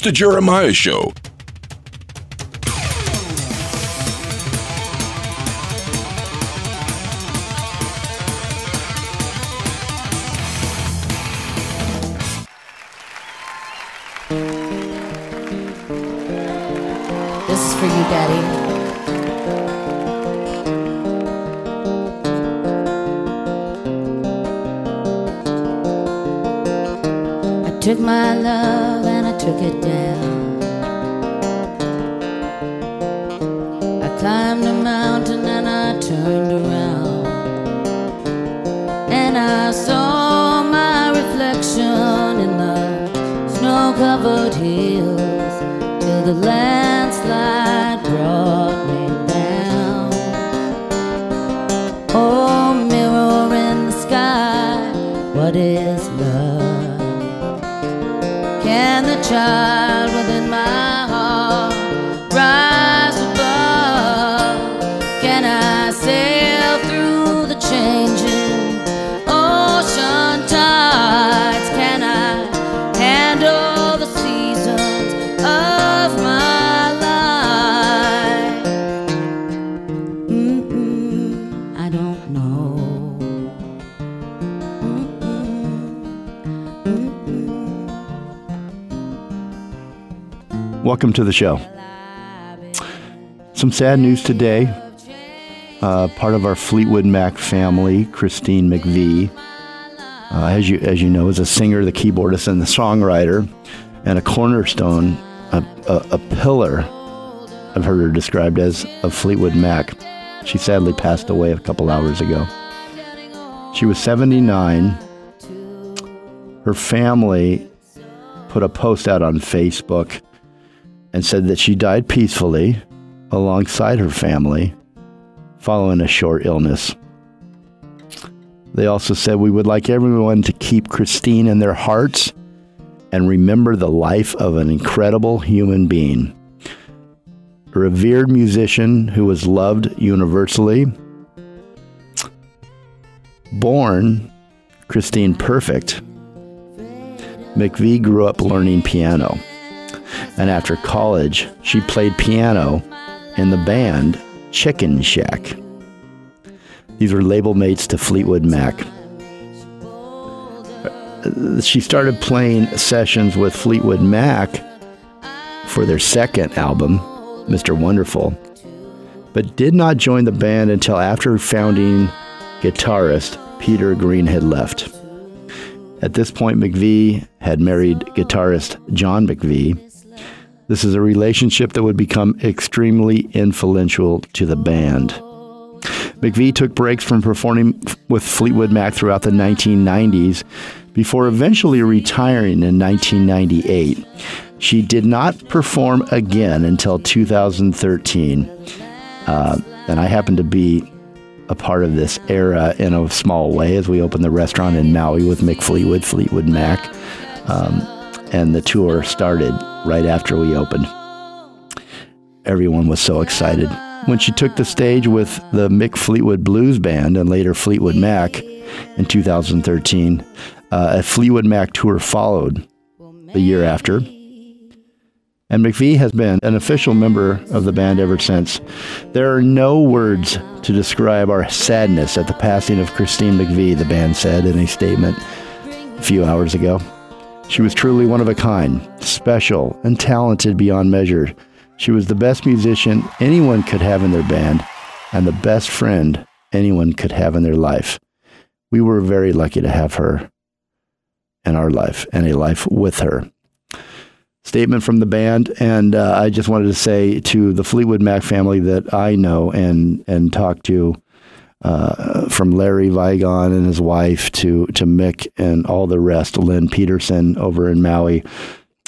The Jeremiah Show. To the show. Some sad news today. Uh, part of our Fleetwood Mac family, Christine McVie, uh, as you as you know, is a singer, the keyboardist, and the songwriter, and a cornerstone, a, a, a pillar. I've heard her described as of Fleetwood Mac. She sadly passed away a couple hours ago. She was 79. Her family put a post out on Facebook and said that she died peacefully alongside her family following a short illness. They also said we would like everyone to keep Christine in their hearts and remember the life of an incredible human being. A revered musician who was loved universally. Born Christine Perfect, McVie grew up learning piano and after college, she played piano in the band Chicken Shack. These were label mates to Fleetwood Mac. Uh, She started playing sessions with Fleetwood Mac for their second album, Mr. Wonderful, but did not join the band until after founding guitarist Peter Green had left. At this point, McVie had married guitarist John McVie. This is a relationship that would become extremely influential to the band. McVie took breaks from performing with Fleetwood Mac throughout the 1990s before eventually retiring in 1998. She did not perform again until 2013. Uh, and I happened to be a part of this era in a small way as we opened the restaurant in Maui with Mick Fleetwood, Fleetwood Mac. Um, and the tour started right after we opened. Everyone was so excited. When she took the stage with the Mick Fleetwood Blues Band and later Fleetwood Mac in 2013, uh, a Fleetwood Mac tour followed the year after. And McVie has been an official member of the band ever since. There are no words to describe our sadness at the passing of Christine McVie, the band said in a statement a few hours ago. She was truly one of a kind, special, and talented beyond measure. She was the best musician anyone could have in their band and the best friend anyone could have in their life. We were very lucky to have her in our life and a life with her. Statement from the band, and uh, I just wanted to say to the Fleetwood Mac family that I know and and talk to, uh, from Larry Vigon and his wife to to Mick and all the rest, Lynn Peterson over in Maui.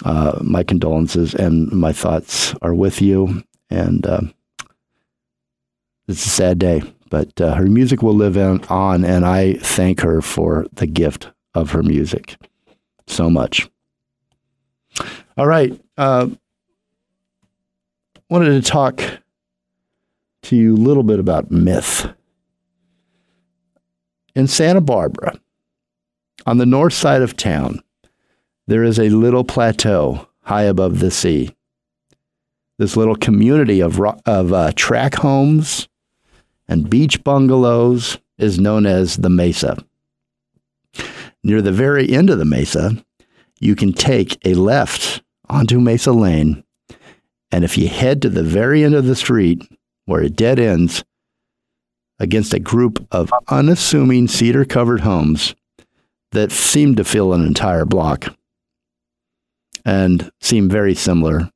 Uh, my condolences and my thoughts are with you. And uh, it's a sad day, but uh, her music will live on, and I thank her for the gift of her music so much. All right. Uh, wanted to talk to you a little bit about myth. In Santa Barbara, on the north side of town, there is a little plateau high above the sea. This little community of, of uh, track homes and beach bungalows is known as the Mesa. Near the very end of the Mesa, you can take a left onto Mesa Lane. And if you head to the very end of the street where it dead ends against a group of unassuming cedar covered homes that seemed to fill an entire block and seem very similar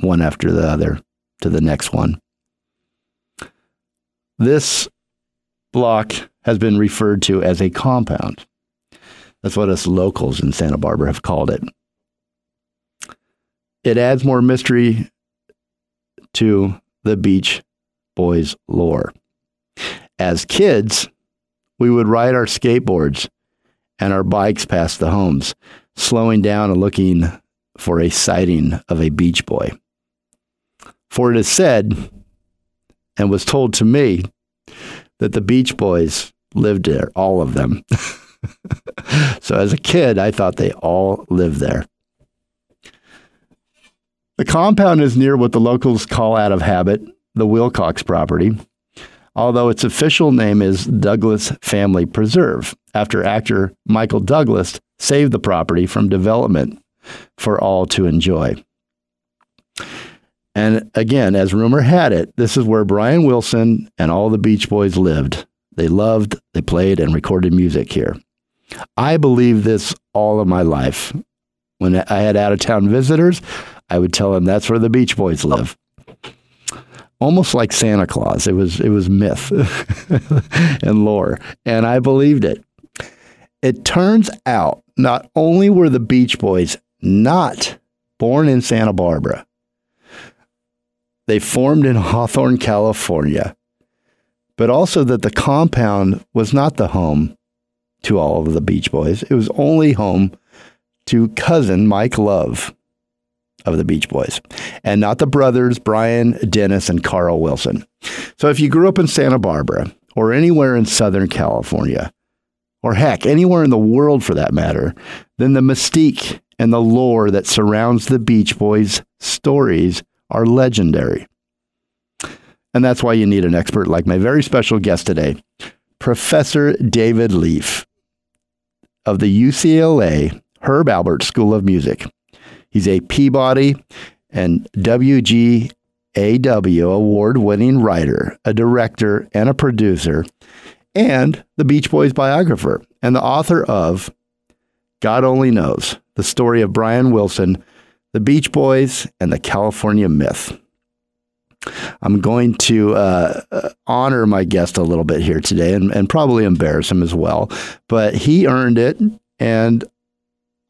one after the other to the next one. This block has been referred to as a compound. That's what us locals in Santa Barbara have called it. It adds more mystery to the Beach Boys lore. As kids, we would ride our skateboards and our bikes past the homes, slowing down and looking for a sighting of a beach boy. For it is said, and was told to me, that the Beach Boys lived there, all of them. so as a kid, I thought they all lived there. The compound is near what the locals call out of habit the Wilcox property, although its official name is Douglas Family Preserve, after actor Michael Douglas saved the property from development for all to enjoy. And again, as rumor had it, this is where Brian Wilson and all the Beach Boys lived. They loved, they played, and recorded music here. I believe this all of my life. When I had out of town visitors, I would tell them that's where the Beach Boys live. Almost like Santa Claus. It was it was myth and lore. And I believed it. It turns out not only were the Beach Boys not born in Santa Barbara, they formed in Hawthorne, California, but also that the compound was not the home to all of the Beach Boys. It was only home to cousin Mike Love of the Beach Boys, and not the brothers Brian, Dennis, and Carl Wilson. So if you grew up in Santa Barbara or anywhere in Southern California, or heck, anywhere in the world for that matter, then the mystique and the lore that surrounds the Beach Boys stories are legendary. And that's why you need an expert like my very special guest today, Professor David Leaf of the UCLA Herb Alpert School of Music. He's a Peabody and WGAW award winning writer, a director, and a producer, and the Beach Boys biographer, and the author of God Only Knows the story of Brian Wilson, the Beach Boys, and the California Myth. I'm going to uh, uh, honor my guest a little bit here today and, and probably embarrass him as well, but he earned it and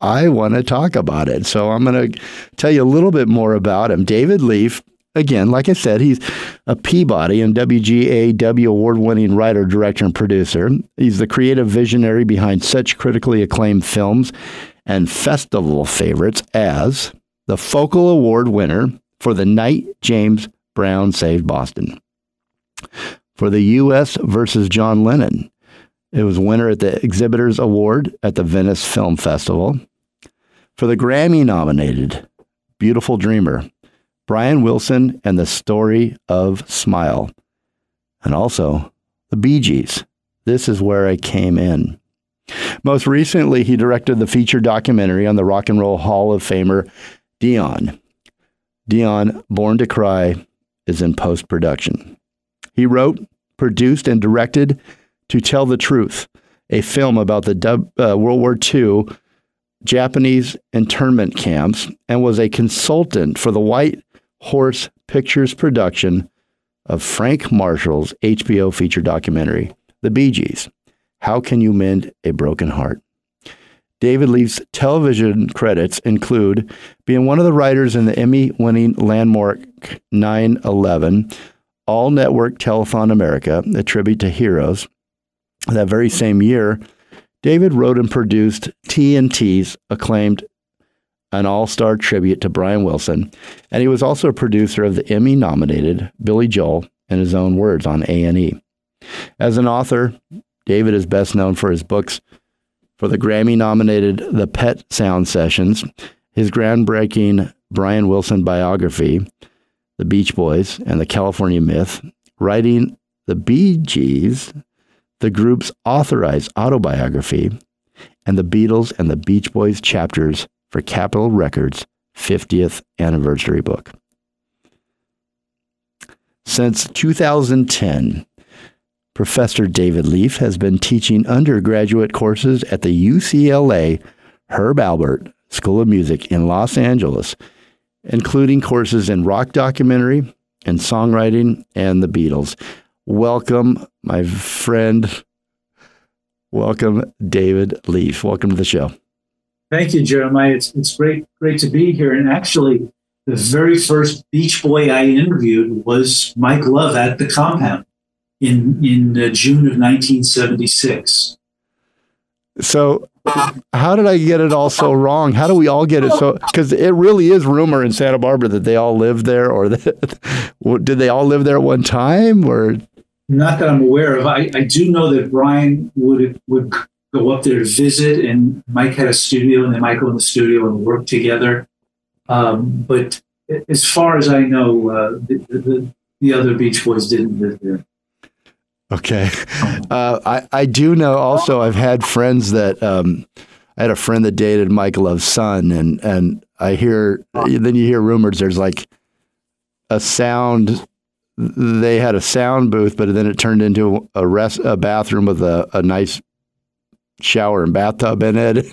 I want to talk about it. So I'm going to tell you a little bit more about him. David Leaf, again, like I said, he's a Peabody and WGAW award winning writer, director, and producer. He's the creative visionary behind such critically acclaimed films and festival favorites as the Focal Award winner for The Night James Brown saved Boston. For the U.S. versus John Lennon, it was winner at the Exhibitors Award at the Venice Film Festival. For the Grammy nominated Beautiful Dreamer, Brian Wilson and the Story of Smile. And also the Bee Gees. This is where I came in. Most recently, he directed the feature documentary on the Rock and Roll Hall of Famer Dion. Dion, Born to Cry, is in post production. He wrote, produced, and directed To Tell the Truth, a film about the uh, World War II Japanese internment camps, and was a consultant for the White Horse Pictures production of Frank Marshall's HBO feature documentary, The Bee Gees How Can You Mend a Broken Heart? David Leaf's television credits include being one of the writers in the Emmy winning landmark 9 11, All Network Telethon America, a tribute to heroes. That very same year, David wrote and produced TNT's acclaimed An All Star tribute to Brian Wilson, and he was also a producer of the Emmy nominated Billy Joel in his own words on A&E. As an author, David is best known for his books for the Grammy nominated The Pet Sound Sessions, his groundbreaking Brian Wilson biography, The Beach Boys and the California Myth, writing The Bee Gees, the group's authorized autobiography, and the Beatles and the Beach Boys chapters for Capitol Records' 50th anniversary book. Since 2010, Professor David Leaf has been teaching undergraduate courses at the UCLA Herb Alpert School of Music in Los Angeles, including courses in rock documentary and songwriting and the Beatles. Welcome, my friend. Welcome, David Leaf. Welcome to the show. Thank you, Jeremiah. It's, it's great, great to be here. And actually, the very first Beach Boy I interviewed was Mike Love at the compound in in uh, June of 1976. So, how did I get it all so wrong? How do we all get it so? Because it really is rumor in Santa Barbara that they all lived there, or that, did they all live there at one time, or? Not that I'm aware of. I, I do know that Brian would would go up there to visit, and Mike had a studio, and they might go in the studio and work together. Um, but as far as I know, uh, the, the, the other Beach Boys didn't live there. Okay. Uh, I, I do know also, I've had friends that, um, I had a friend that dated Mike Love's son, and, and I hear, then you hear rumors there's like a sound, they had a sound booth, but then it turned into a rest, a bathroom with a, a nice shower and bathtub in it,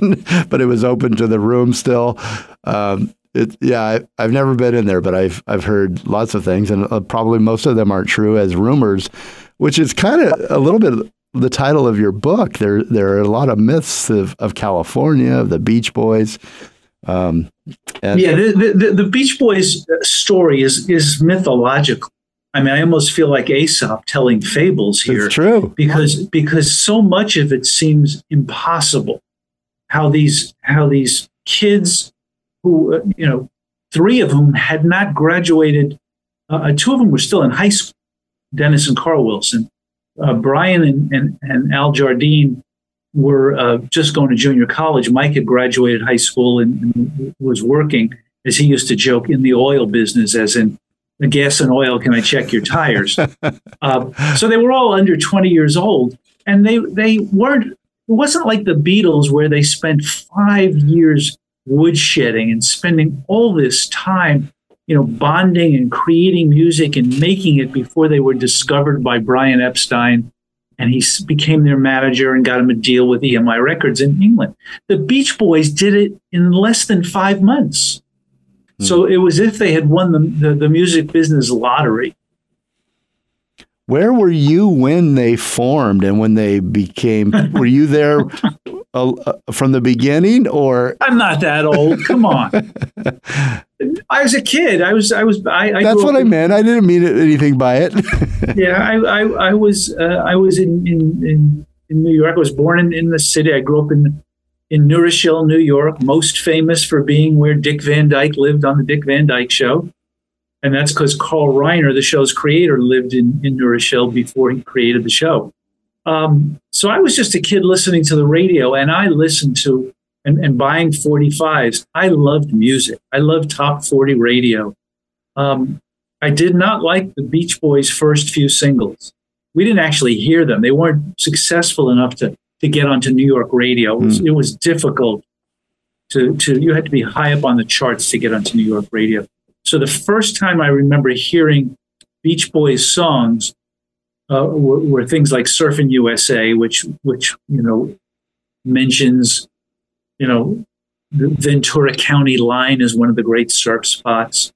but it was open to the room still. Um, it, yeah, I, have never been in there, but I've I've heard lots of things, and uh, probably most of them aren't true as rumors which is kind of a little bit the title of your book. There, there are a lot of myths of, of California, of the Beach Boys. Um, and yeah, the, the, the, Beach Boys story is is mythological. I mean, I almost feel like Aesop telling fables here. It's true because because so much of it seems impossible. How these how these kids who uh, you know three of whom had not graduated, uh, two of them were still in high school Dennis and Carl Wilson. Uh, Brian and, and, and, Al Jardine were uh, just going to junior college. Mike had graduated high school and, and, was working, as he used to joke, in the oil business, as in gas and oil. Can I check your tires? uh, so they were all under 20 years old, and they they weren't. It wasn't like the Beatles where they spent five years woodshedding and spending all this time you know, bonding and creating music and making it before they were discovered by Brian Epstein. And he became their manager and got him a deal with EMI Records in England. The Beach Boys did it in less than five months. Hmm. So it was if they had won the, the, the music business lottery. Where were you when they formed and when they became? Were you there uh, uh, from the beginning, or I'm not that old. Come on. I was a kid. I was. I was. I. I That's what I meant. I didn't mean anything by it. yeah, I. I, I was. Uh, I was in, in in in New York. I was born in, in the city. I grew up in in New Rochelle, New York, most famous for being where Dick Van Dyke lived on the Dick Van Dyke Show. And that's because Carl Reiner, the show's creator, lived in, in New Rochelle before he created the show. Um, so I was just a kid listening to the radio and I listened to and, and buying 45s. I loved music. I loved top 40 radio. Um, I did not like the Beach Boys' first few singles. We didn't actually hear them. They weren't successful enough to, to get onto New York radio. It was, mm. it was difficult to, to, you had to be high up on the charts to get onto New York radio. So the first time I remember hearing Beach Boys songs uh, were, were, things like Surfing USA, which which you know mentions you know the Ventura County line is one of the great surf spots,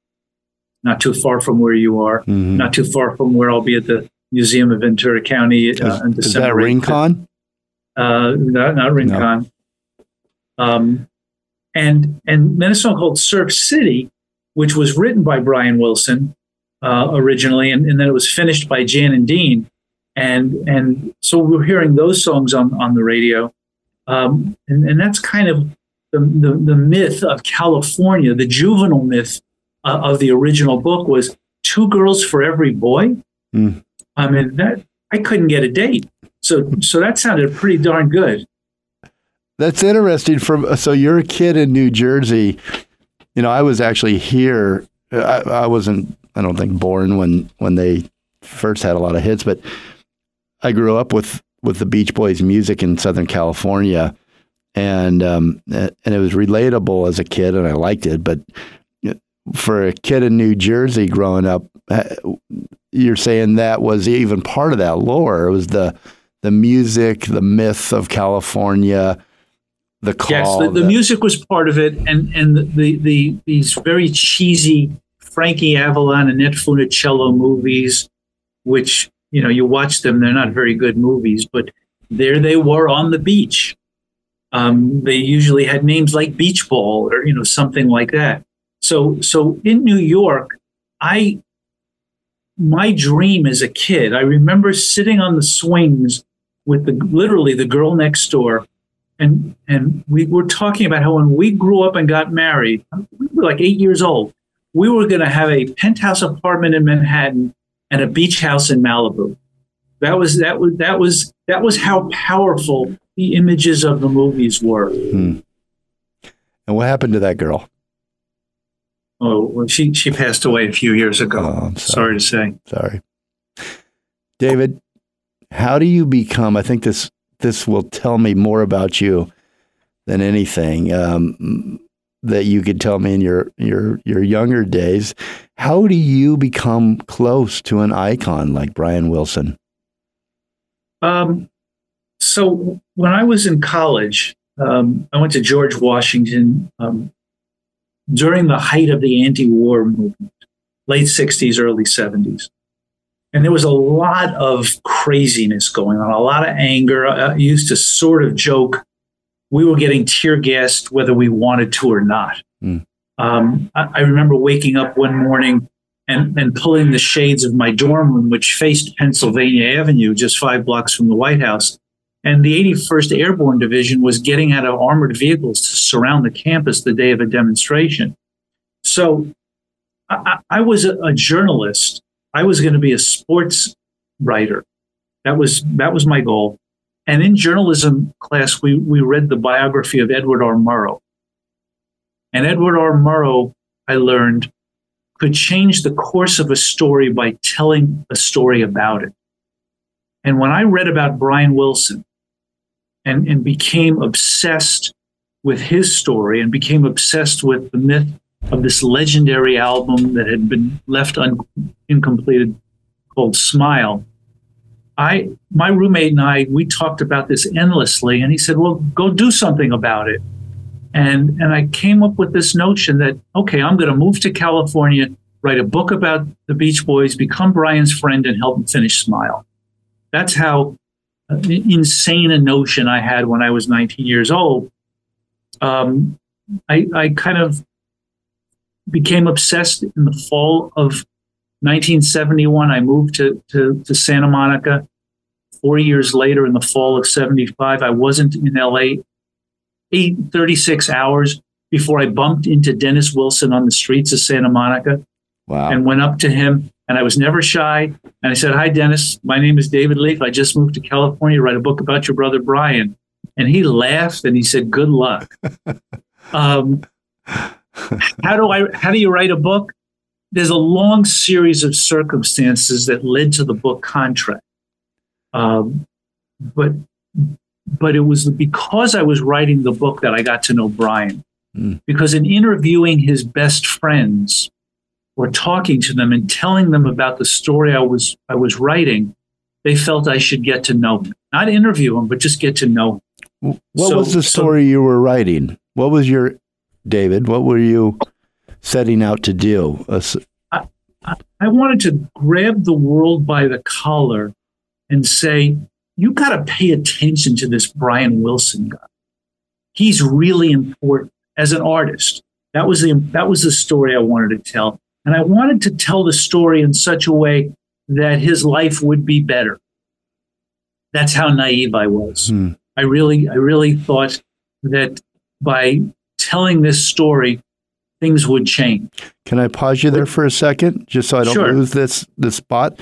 not too far from where you are, mm-hmm. not too far from where I'll be at the Museum of Ventura County uh, is, is that Rincon? Uh, not, not Rincon. No. Um, and and then a song called Surf City which was written by Brian Wilson uh, originally, and, and, then it was finished by Jan and Dean. And and so we're hearing those songs on, on the radio. Um, and, and that's kind of the, the, the, myth of California, the juvenile myth uh, of the original book was two girls for every boy. Mm. I mean, that I couldn't get a date. So so that sounded pretty darn good. That's interesting. From so you're a kid in New Jersey you know, I was actually here. I, I wasn't, I don't think, born when when they first had a lot of hits, but I grew up with with the Beach Boys music in Southern California, and um, and it was relatable as a kid, and I liked it. But for a kid in New Jersey growing up, you're saying that was even part of that lore. It was the the music, the myth of California, the call. Yes, the, the, music was part of it, and and the, the, the these very cheesy Frankie Avalon and Annette Funicello movies, which you know you watch them, they're not very good movies, but there they were on the beach. Um, they usually had names like Beach Ball or you know something like that. So so in New York, I my dream as a kid, I remember sitting on the swings with the literally the girl next door and and we were talking about how when we grew up and got married, we were like eight years old. We were going to have a penthouse apartment in Manhattan and a beach house in Malibu. That was that was that was that was how powerful the images of the movies were. Hmm. And what happened to that girl? Oh, well, she she passed away a few years ago. Oh, sorry. sorry to say. Sorry, David. How do you become? I think this this will tell me more about you than anything um, that you could tell me in your your your younger days. How do you become close to an icon like Brian Wilson? Um, so when I was in college, um, I went to George Washington um, during the height of the anti-war movement, late '60s, early '70s. And there was a lot of craziness going on, a lot of anger. I used to sort of joke we were getting tear gassed whether we wanted to or not. Mm. Um, I, I, remember waking up one morning and, and pulling the shades of my dorm room, which faced Pennsylvania Avenue, just five blocks from the White House. And the 81st Airborne Division was getting out of armored vehicles to surround the campus the day of a demonstration. So I, I was a, a journalist I was going to be a sports writer. That was that was my goal. And in journalism class, we we read the biography of Edward R. Murrow. And Edward R. Murrow, I learned, could change the course of a story by telling a story about it. And when I read about Brian Wilson and, and became obsessed with his story and became obsessed with the myth of this legendary album that had been left un- called Smile. I, my roommate and I, we talked about this endlessly, and he said, "Well, go do something about it." And and I came up with this notion that okay, I'm going to move to California, write a book about the Beach Boys, become Brian's friend, and help him finish Smile. That's how uh, insane a notion I had when I was 19 years old. Um, I, I kind of became obsessed in the fall of 1971. I moved to, to, to Santa Monica. Four years later, in the fall of 75, I wasn't in LA eight, 36 hours before I bumped into Dennis Wilson on the streets of Santa Monica wow. and went up to him. And I was never shy. And I said, Hi, Dennis. My name is David Leaf. I just moved to California to write a book about your brother, Brian. And he laughed and he said, Good luck. um, how do I how do you write a book? There's a long series of circumstances that led to the book contract. Um, but but it was because I was writing the book that I got to know Brian. Mm. Because in interviewing his best friends or talking to them and telling them about the story I was I was writing, they felt I should get to know him. Not interview him, but just get to know him. What so, was the story so, you were writing? What was your David? What were you setting out to do? I, I wanted to grab the world by the collar and say, you got to pay attention to this Brian Wilson guy. He's really important as an artist. That was the that was the story I wanted to tell, and I wanted to tell the story in such a way that his life would be better. That's how naive I was. Hmm. I really I really thought that by telling this story, things would change. Can I pause you there for a second, just so I don't sure. lose this this spot?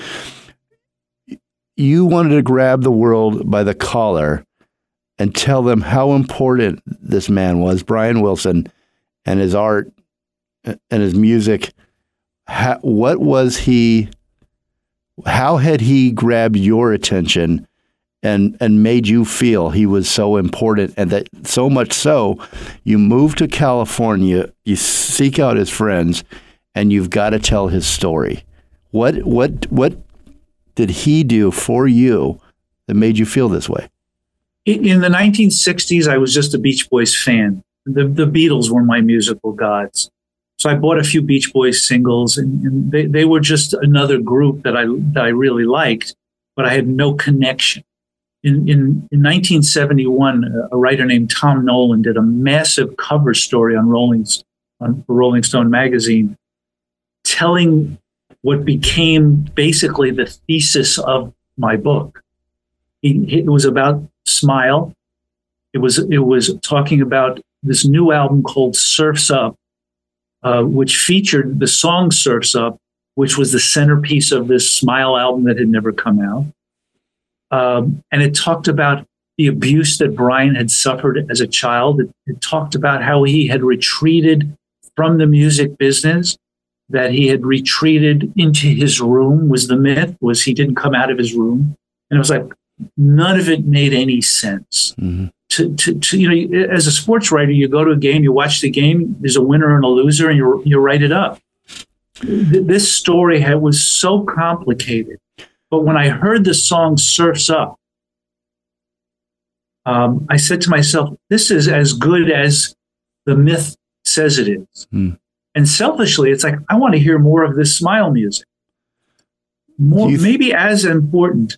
You wanted to grab the world by the collar and tell them how important this man was, Brian Wilson, and his art and his music, how, what was he? How had he grabbed your attention and and made you feel he was so important and that so much so you move to California, you seek out his friends, and you've got to tell his story. What what what did he do for you that made you feel this way? In the 1960s, I was just a Beach Boys fan. The, the Beatles were my musical gods. So I bought a few Beach Boys singles, and, and they, they were just another group that I, that I really liked, but I had no connection. In, in, in 1971, a writer named Tom Nolan did a massive cover story on Rolling, on Rolling Stone magazine, telling what became basically the thesis of my book. It, was about Smile. It was it was talking about this new album called Surfs Up, uh, which featured the song Surfs Up, which was the centerpiece of this Smile album that had never come out. Um, and it talked about the abuse that Brian had suffered as a child. It, it talked about how he had retreated from the music business, that he had retreated into his room was the myth, was he didn't come out of his room. And it was like, none of it made any sense. Mm-hmm. To, to, to, you know, as a sports writer, you go to a game, you watch the game, there's a winner and a loser, and you, you write it up. This story had, was so complicated. But when I heard the song Surfs Up, um, I said to myself, this is as good as the myth says it is. Mm. And selfishly, it's like, I want to hear more of this smile music. More, th- maybe as important,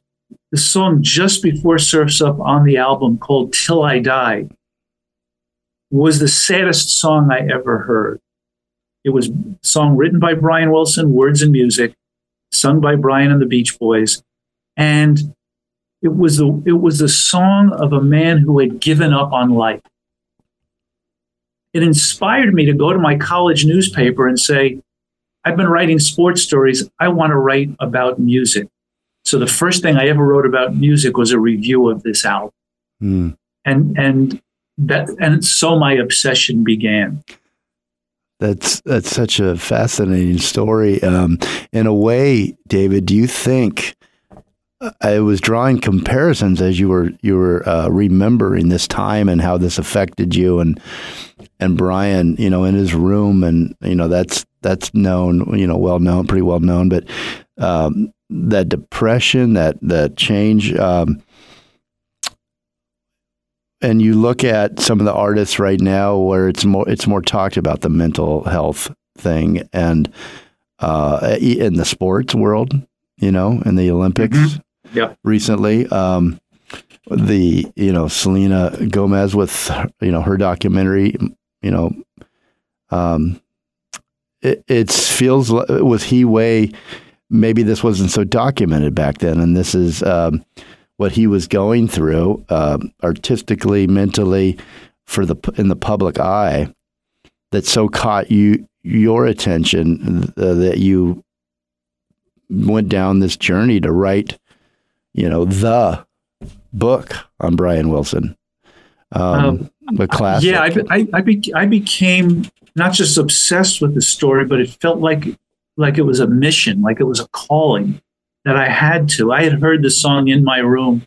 the song just before Surfs Up on the album called Till I Die was the saddest song I ever heard. It was a song written by Brian Wilson, words and music, sung by Brian and the Beach Boys. And it was the it was the song of a man who had given up on life. It inspired me to go to my college newspaper and say, I've been writing sports stories. I want to write about music. So the first thing I ever wrote about music was a review of this album. Mm. And and that and so my obsession began. That's that's such a fascinating story. Um, in a way, David, do you think I was drawing comparisons as you were you were uh, remembering this time and how this affected you and and Brian, you know, in his room, and you know that's that's known, you know, well known, pretty well known, but um, that depression, that that change. Um, and you look at some of the artists right now where it's more it's more talked about the mental health thing and uh, in the sports world, you know, in the Olympics. Mm-hmm. Yeah. Recently, um, the you know Selena Gomez with you know her documentary, you know, um, it, it feels like with He Way, maybe this wasn't so documented back then, and this is um, what he was going through uh, artistically, mentally, for the in the public eye that so caught you your attention uh, that you went down this journey to write, you know, the book on Brian Wilson. Um, um, classic. Yeah, I, I, I, be, I became not just obsessed with the story, but it felt like like it was a mission, like it was a calling that I had to. I had heard the song in my room,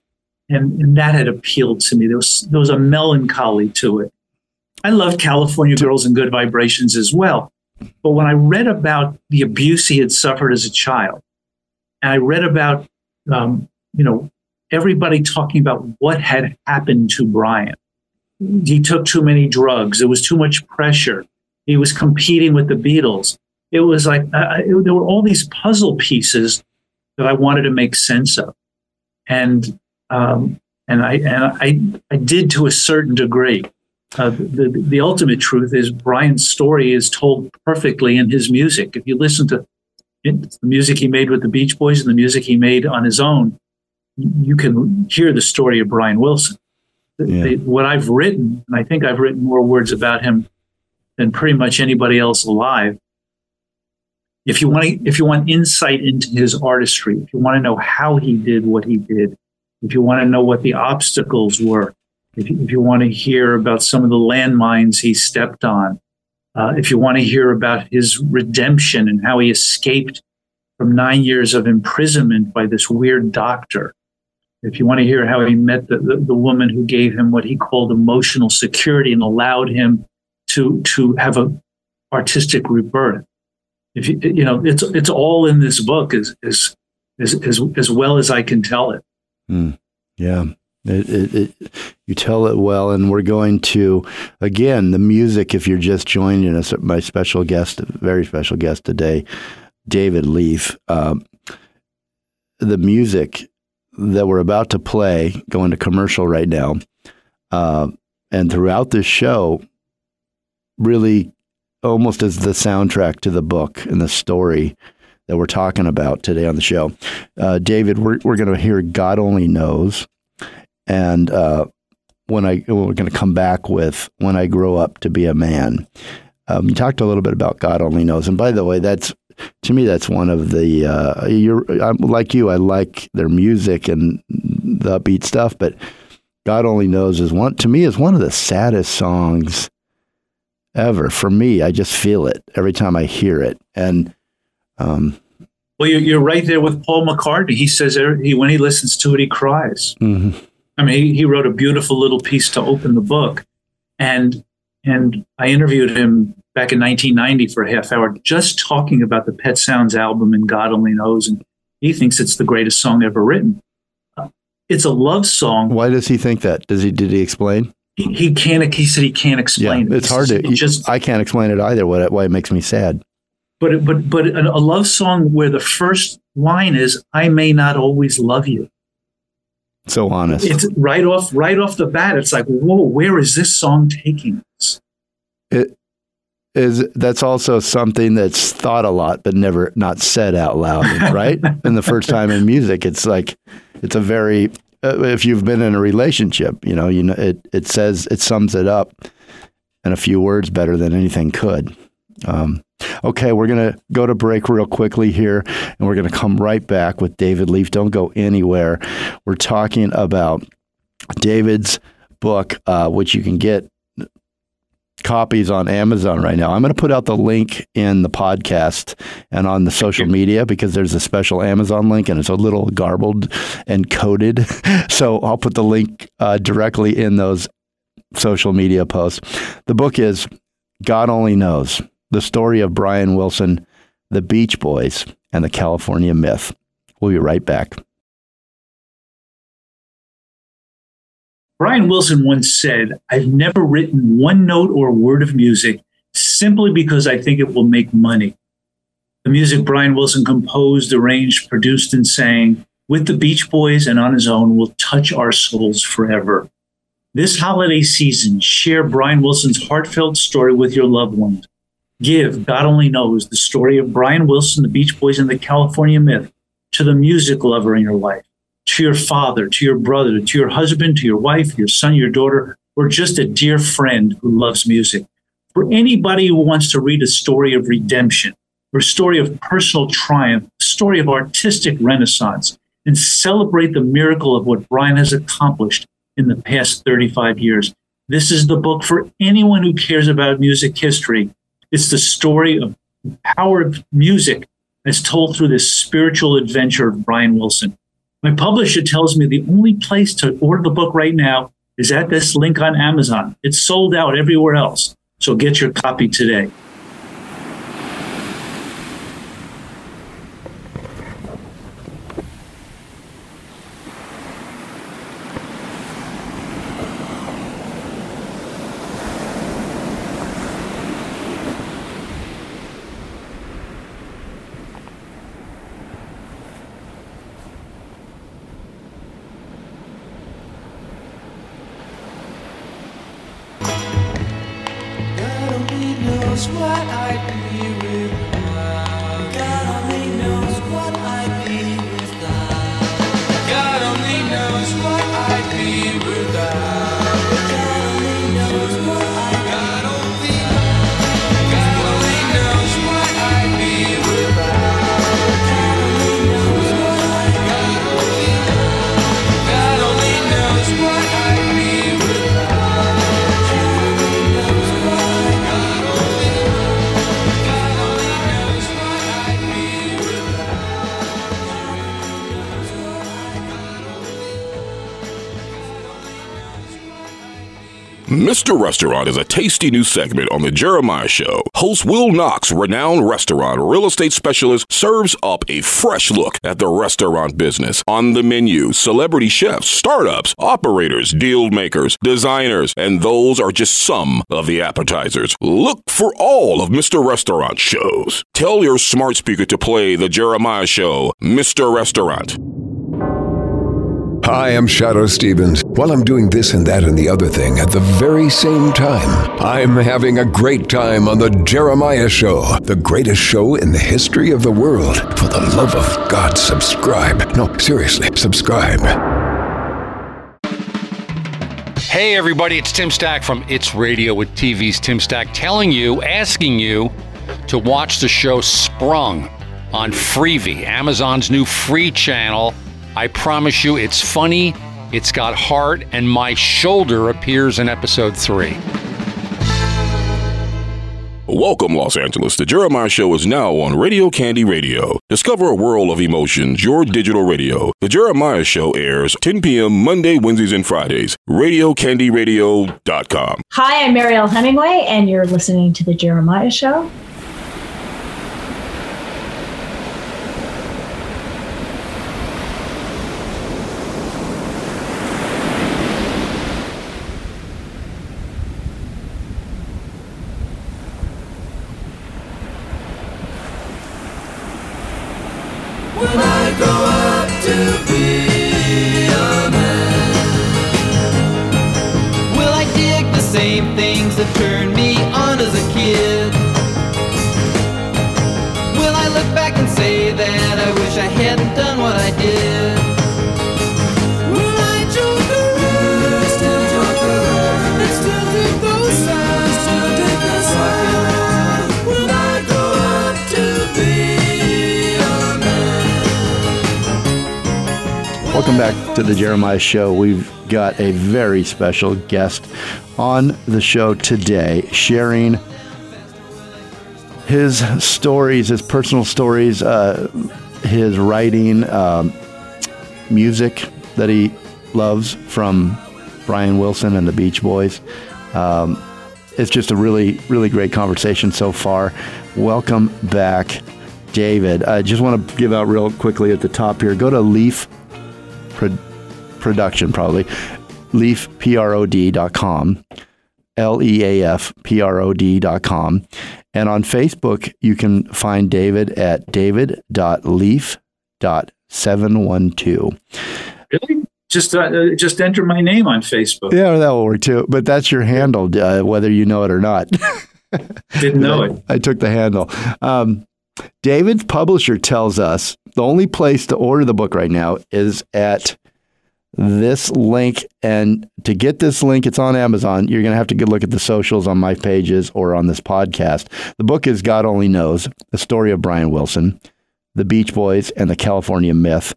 and, and that had appealed to me. There was there was a melancholy to it. I loved California Girls and Good Vibrations as well. But when I read about the abuse he had suffered as a child, and I read about, um, you know, everybody talking about what had happened to Brian. He took too many drugs. There was too much pressure. He was competing with the Beatles it was like uh, it, there were all these puzzle pieces that I wanted to make sense of, and um, and I and I I did to a certain degree. Uh, the the ultimate truth is Brian's story is told perfectly in his music. If you listen to it, the music he made with the Beach Boys and the music he made on his own, you can hear the story of Brian Wilson. Yeah. The, what I've written, and I think I've written more words about him than pretty much anybody else alive, if you want to, if you want insight into his artistry, if you want to know how he did what he did, if you want to know what the obstacles were, if you, if you want to hear about some of the landmines he stepped on, Uh, if you want to hear about his redemption and how he escaped from nine years of imprisonment by this weird doctor, if you want to hear how he met the, the, the woman who gave him what he called emotional security and allowed him to to have a artistic rebirth, if you you know it's it's all in this book as as as as, as well as I can tell it. Mm, yeah. It, it, it, you tell it well, and we're going to again the music. If you're just joining us, my special guest, very special guest today, David Leaf. Um, the music that we're about to play, going to commercial right now, uh, and throughout this show, really almost as the soundtrack to the book and the story that we're talking about today on the show. Uh, David, we're, we're going to hear God Only Knows. And uh, when I, we're going to come back with When I Grow Up to Be a Man. Um, you talked a little bit about God Only Knows. And by the way, that's, to me, that's one of the, uh, you're, I'm like you, I like their music and the upbeat stuff, but God Only Knows is one, to me, is one of the saddest songs ever. For me, I just feel it every time I hear it. And, um, well, you're, you're right there with Paul McCartney. He says he, when he listens to it, he cries. Mm-hmm. I mean, he, he wrote a beautiful little piece to open the book, and and I interviewed him back in 1990 for a half hour, just talking about the Pet Sounds album and God Only Knows, and he thinks it's the greatest song ever written. It's a love song. Why does he think that? Does he did he explain? He, he can't. He said he can't explain yeah, it. It's hard to. It just I can't explain it either. What why it makes me sad. But but but a love song where the first line is "I may not always love you." So honest. It's right off right off the bat. It's like, whoa, where is this song taking us? It is that's also something that's thought a lot but never not said out loud, right? and the first time in music, it's like it's a very if you've been in a relationship, you know, you know it it says it sums it up in a few words better than anything could. Um, okay, we're to go to break real quickly here, and we're to come right back with David Leaf. Don't go anywhere. We're talking about David's book, uh, which you can get copies on Amazon right now. I'm going to put out the link in the podcast and on the social media because there's a special Amazon link and it's a little garbled and coded. So I'll put the link uh, directly in those social media posts. The book is God Only Knows the story of Brian Wilson, the Beach Boys, and the California Myth. We'll be right back. Brian Wilson once said, I've never written one note or word of music simply because I think it will make money. The music Brian Wilson composed, arranged, produced, and sang with the Beach Boys and on his own will touch our souls forever. This holiday season, share Brian Wilson's heartfelt story with your loved ones give, God only knows, the story of Brian Wilson, the Beach Boys, and the California Myth to the music lover in your life, to your father, to your brother, to your husband, to your wife, your son, your daughter, or just a dear friend who loves music. For anybody who wants to read a story of redemption, or a story of personal triumph, a story of artistic renaissance, and celebrate the miracle of what Brian has accomplished in the past 35 years. This is the book for anyone who cares about music history it's the story of the power of music as told through this spiritual adventure of Brian Wilson. My publisher tells me the only place to order the book right now is at this link on Amazon. It's sold out everywhere else. So get your copy today. Restaurant is a tasty new segment on The Jeremiah Show. Host Will Knox, renowned restaurant real estate specialist, serves up a fresh look at the restaurant business. On the menu, celebrity chefs, startups, operators, deal makers, designers, and those are just some of the appetizers. Look for all of Mr. Restaurant shows. Tell your smart speaker to play The Jeremiah Show, Mr. Restaurant. Hi, I'm Shadoe Stevens. While I'm doing this and that and the other thing at the very same time, I'm having a great time on The Jeremiah Show, the greatest show in the history of the world. For the love of God, subscribe. No, seriously, subscribe. Hey, everybody, it's Tim Stack from It's Radio with TV's Tim Stack telling you, asking you to watch the show Sprung on Freevee, Amazon's new free channel. I promise you, it's funny, it's got heart, and my shoulder appears in episode three. Welcome, Los Angeles. The Jeremiah Show is now on Radio Candy Radio. Discover a world of emotions, your digital radio. The Jeremiah Show airs 10 p.m. Monday, Wednesdays, and Fridays. RadioCandyRadio.com. Hi, I'm Mariel Hemingway, and you're listening to The Jeremiah Show. Show. We've got a very special guest on the show today, sharing his stories, his personal stories, uh, his writing, um, music that he loves from Brian Wilson and the Beach Boys. Um, it's just a really, really great conversation so far. Welcome back, David. I just want to give out real quickly at the top here. Go to Leaf Pro- Production, probably leafprod.com, L E A F P R O D.com. And on Facebook, you can find David at david.leaf.712. Really? Just uh, just enter my name on Facebook. Yeah, that will work too. But that's your handle, uh, whether you know it or not. Didn't know it. I took the handle. Um, David's publisher tells us the only place to order the book right now is at this link. And to get this link, it's on Amazon. You're going to have to go look at the socials on my pages or on this podcast. The book is God Only Knows, the story of Brian Wilson, the Beach Boys, and the California Myth.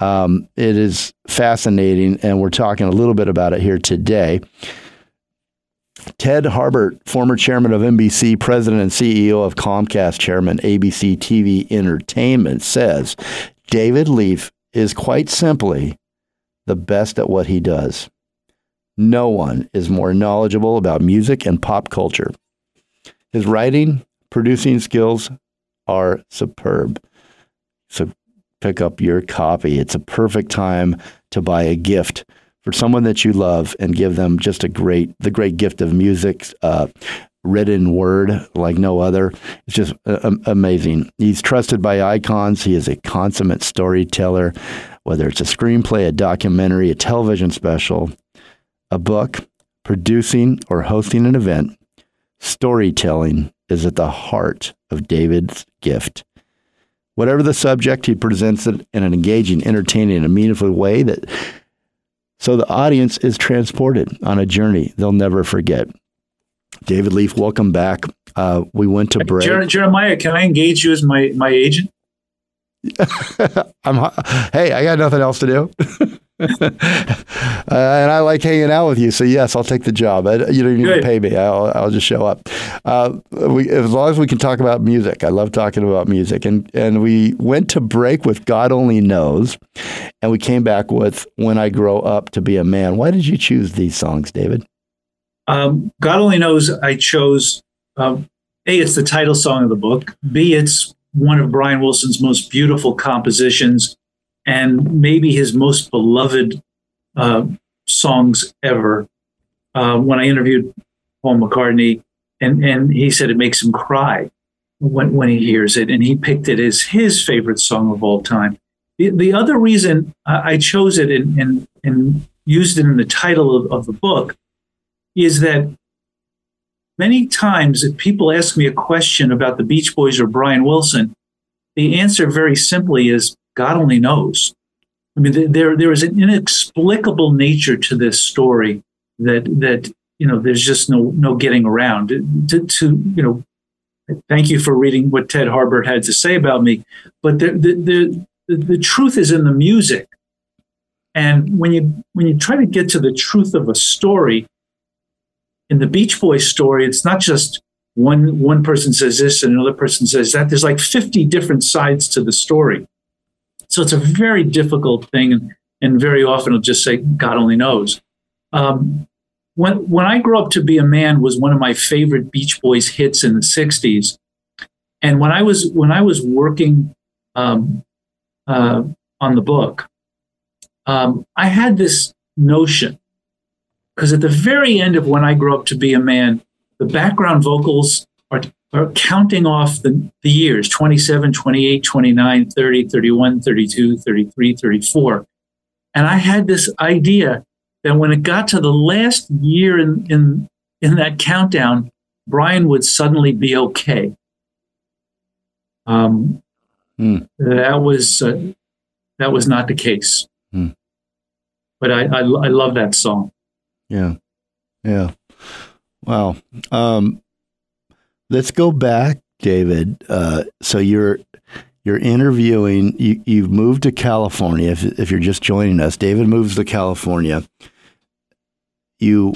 Um, it is fascinating, and we're talking a little bit about it here today. Ted Harbert, former chairman of NBC, president and CEO of Comcast, chairman ABC TV Entertainment, says David Leaf is quite simply the best at what he does. No one is more knowledgeable about music and pop culture. His writing, producing skills are superb. So pick up your copy. It's a perfect time to buy a gift for someone that you love and give them just a great, the great gift of music, uh, written word like no other. It's just uh, amazing. He's trusted by icons. He is a consummate storyteller, whether it's a screenplay, a documentary, a television special, a book, producing, or hosting an event. Storytelling is at the heart of David's gift. Whatever the subject, he presents it in an engaging, entertaining, and meaningful way that so the audience is transported on a journey they'll never forget. David Leaf, welcome back. Uh, we went to break. Jeremiah, can I engage you as my, my agent? I'm, hey, I got nothing else to do. uh, and I like hanging out with you. So, yes, I'll take the job. I, you don't need to pay me. I'll, I'll just show up. Uh, we, as long as we can talk about music. I love talking about music. And, and we went to break with God Only Knows. And we came back with When I Grow Up to Be a Man. Why did you choose these songs, David? Um, God only knows I chose um, a. It's the title song of the book. B. It's one of Brian Wilson's most beautiful compositions, and maybe his most beloved uh, songs ever. Uh, when I interviewed Paul McCartney, and and he said it makes him cry when when he hears it, and he picked it as his favorite song of all time. The, the other reason I chose it and, and and used it in the title of, of the book is that many times if people ask me a question about the Beach Boys or Brian Wilson, the answer very simply is God only knows. I mean, there there is an inexplicable nature to this story that that you know there's just no no getting around. To, to you know, thank you for reading what Ted Harbert had to say about me, but the the the, the, the truth is in the music. And when you when you try to get to the truth of a story, in the Beach Boys story, it's not just one one person says this and another person says that. There's like 50 different sides to the story. So it's a very difficult thing, and, and very often it'll just say, God only knows. Um, when when I grew up to be a man was one of my favorite Beach Boys hits in the 60s. And when I was when I was working um, uh, on the book, um, I had this notion because at the very end of when I Grow up to be a man, the background vocals are, are counting off the, the years 27, 28, 29, 30, 31, 32, 33, 34. And I had this idea that when it got to the last year in, in, in that countdown, Brian would suddenly be okay. Um, Hmm. That was uh, that was not the case. Hmm. But I, I I love that song. Yeah. Yeah. Wow. Um, let's go back, David. Uh, so you're you're interviewing. You you've moved to California. If if you're just joining us, David moves to California. You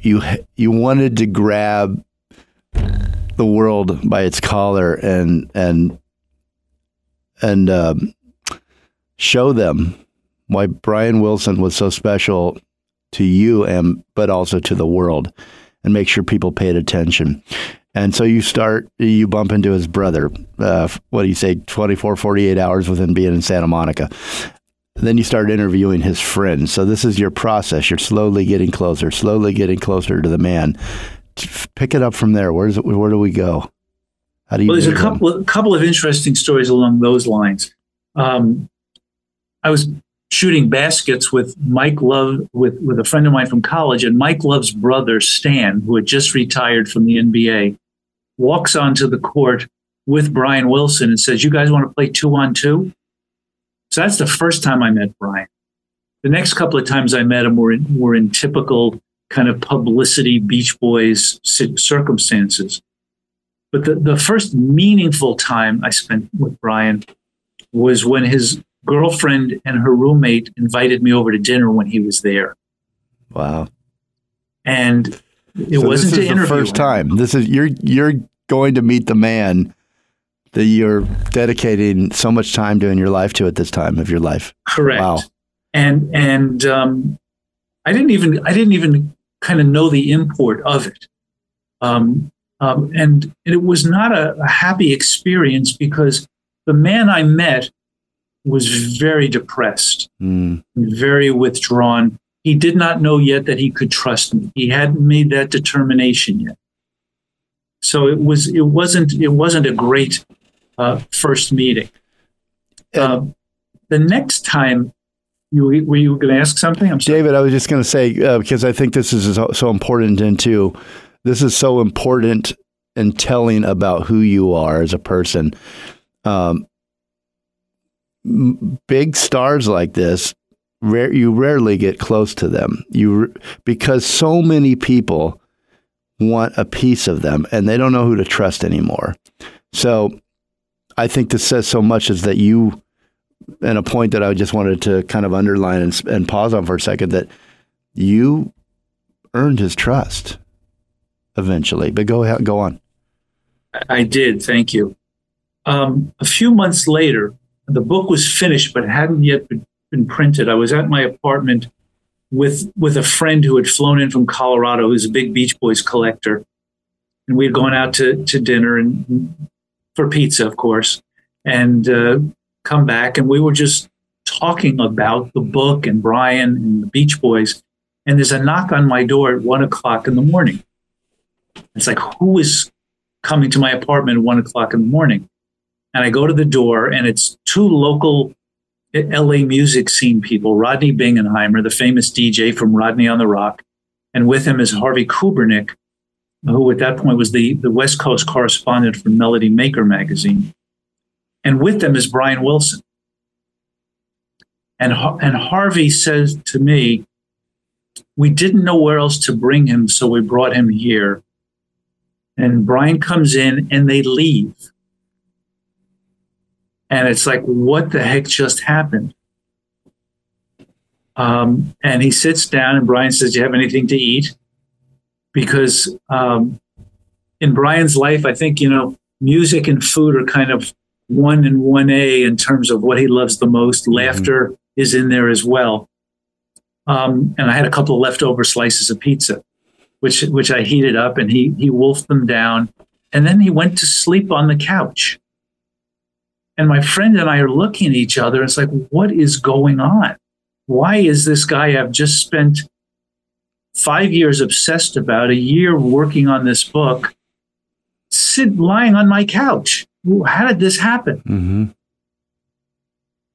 you you wanted to grab the world by its collar and and and um, show them why Brian Wilson was so special to you and but also to the world and make sure people paid attention. And so you start, you bump into his brother. Uh, what do you say, 24, 48 hours within being in Santa Monica. Then you start interviewing his friends. So this is your process. You're slowly getting closer, slowly getting closer to the man. Pick it up from there. Where's it, where do we go? How do you? Well, there's a couple of, couple of interesting stories along those lines. Um, I was shooting baskets with Mike Love with with a friend of mine from college, and Mike Love's brother Stan, who had just retired from the NBA, walks onto the court with Brian Wilson and says, "You guys want to play two on two? So that's the first time I met Brian. The next couple of times I met him were in, were in typical kind of publicity Beach Boys circumstances. But the, the first meaningful time I spent with Brian was when his girlfriend and her roommate invited me over to dinner when he was there. Wow. And it So wasn't this to is the first him. time. This is you're you're going to meet the man that you're dedicating so much time to in your life to at this time of your life. Correct. Wow. And and um, I didn't even I didn't even kind of know the import of it. Um, um, and it was not a, a happy experience because the man I met was very depressed, Mm, very withdrawn. He did not know yet that he could trust me. He hadn't made that determination yet. So it was it wasn't it wasn't a great uh, first meeting. Um, the next time you were you going to ask something? I'm sorry. David, I was just going to say uh, because I think this is so, important into this is so important in telling about who you are as a person. Um, big stars like this, rare, you rarely get close to them. You because so many people want a piece of them and they don't know who to trust anymore. So I think this says so much is that you and a point that I just wanted to kind of underline and, and pause on for a second that you earned his trust eventually. But go ahead, go on. I did. Thank you. Um, a few months later, the book was finished but hadn't yet been, printed. I was at my apartment with with a friend who had flown in from Colorado, who's a big Beach Boys collector, and we had gone out to to dinner and for pizza, of course, and uh, come back, and we were just talking about the book and Brian and the Beach Boys, and there's a knock on my door at one o'clock in the morning. It's like who is coming to my apartment at one o'clock in the morning? And I go to the door, and it's two local LA music scene people, Rodney Bingenheimer, the famous DJ from Rodney on the Rock, and with him is Harvey Kubernik, who at that point was the, the West Coast correspondent for Melody Maker magazine. And with them is Brian Wilson. And, and Harvey says to me, We didn't know where else to bring him, so we brought him here. And Brian comes in and they leave. And it's like, what the heck just happened? Um, and he sits down, and Brian says, Do you have anything to eat? Because um, in Brian's life, I think, you know, music and food are kind of one and one A in terms of what he loves the most. Laughter is in there as well. Um, and I had a couple of leftover slices of pizza, which which I heated up, and he he wolfed them down, and then he went to sleep on the couch. And my friend and I are looking at each other. It's like, what is going on? Why is this guy I've just spent five years obsessed about, a year working on this book, sit lying on my couch? How did this happen? hmm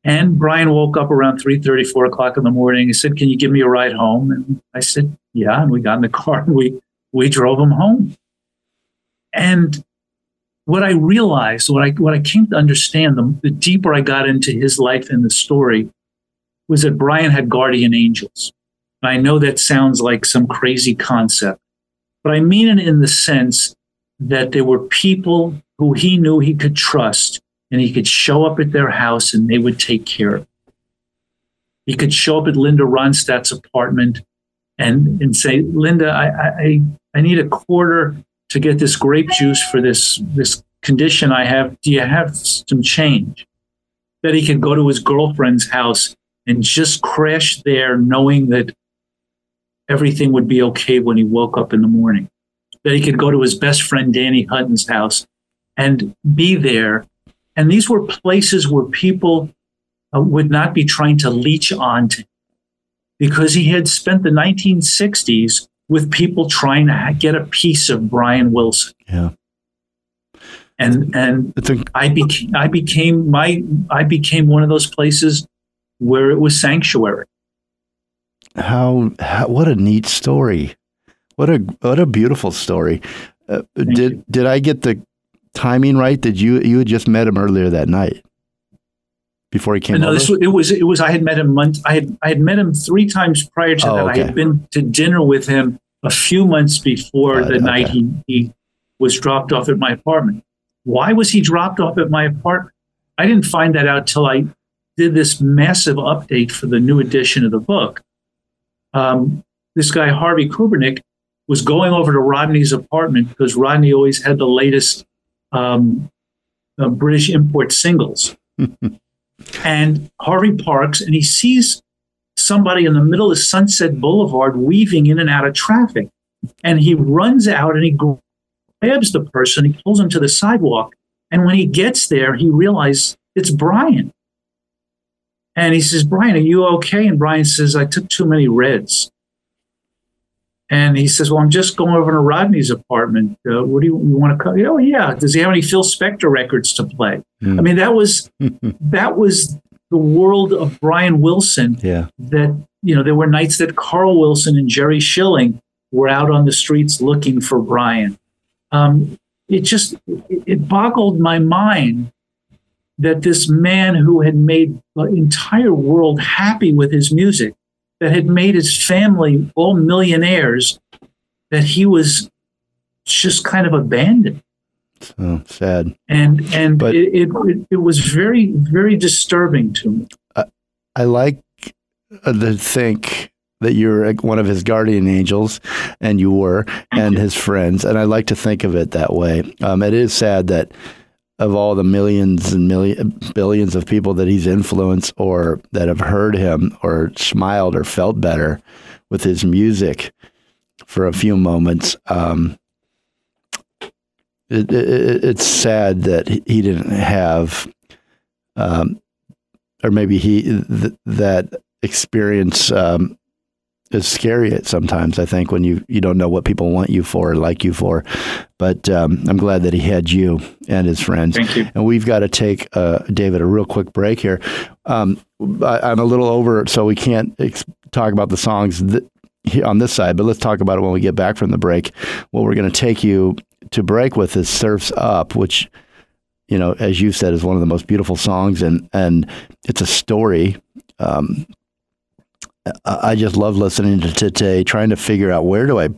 And Brian woke up around 3 4 o'clock in the morning. He said, Can you give me a ride home? And I said, Yeah. And we got in the car and we, we drove him home. And what I realized, what I, what I came to understand, the, the deeper I got into his life and the story, was that Brian had guardian angels. I know that sounds like some crazy concept, but I mean it in the sense that there were people who he knew he could trust and he could show up at their house and they would take care of him. He could show up at Linda Ronstadt's apartment and, and say, Linda, I, I, I need a quarter to get this grape juice for this, this condition I have. Do you have some change? That he could go to his girlfriend's house and just crash there knowing that everything would be okay when he woke up in the morning. That he could go to his best friend Danny Hutton's house and be there. And these were places where people uh, would not be trying to leech on to because he had spent the 1960s with people trying to get a piece of Brian Wilson. Yeah. And and a, I became I became my I became one of those places where it was sanctuary. how, how what a neat story. What a what a beautiful story. Uh, did you. did I get the timing right? Did you you had just met him earlier that night before he came no, over? this was, it was it was I had met him months I had I had met him three times prior to Oh, that. I had been to dinner with him a few months before the it, night he, he was dropped off at my apartment. Why was he dropped off at my apartment? I didn't find that out till I did this massive update for the new edition of the book. Um, this guy Harvey Kubernik was going over to Rodney's apartment because Rodney always had the latest um, uh, British import singles and Harvey parks and he sees somebody in the middle of Sunset Boulevard weaving in and out of traffic. And he runs out and he grabs the person, he pulls him to the sidewalk. And when he gets there, he realizes it's Brian. And he says, Brian, are you okay? And Brian says, I took too many reds. And he says, Well, I'm just going over to Rodney's apartment. Uh, what do you, you want to come? Oh, yeah. Does he have any Phil Spector records to play? Hmm. I mean, that was that was the world of Brian Wilson. yeah. That you know, there were nights that Carl Wilson and Jerry Schilling were out on the streets looking for Brian. Um, it just it, it boggled my mind that this man who had made the entire world happy with his music, that had made his family all millionaires, that he was just kind of abandoned Oh, sad. and and But- it, it it- was very very disturbing to me. I I like uh, to think that you're one of his guardian angels, and you were, and his friends. And I like to think of it that way. Um, it is sad that of all the millions and million billions of people that he's influenced or that have heard him or smiled or felt better with his music for a few moments. Um, it, it, it's sad that he didn't have, um, or maybe he th- that experience um, is scary at sometimes. I think when you you don't know what people want you for or like you for, but um, I'm glad that he had you and his friends. Thank you. And we've got to take uh, David a real quick break here. Um, I, I'm a little over, so we can't ex- talk about the songs th- on this side. But let's talk about it when we get back from the break. What we're going to take you to break with is "Surfs Up," which you know, as you said, is one of the most beautiful songs, and and it's a story. Um, I just love listening to today, trying to figure out where do I.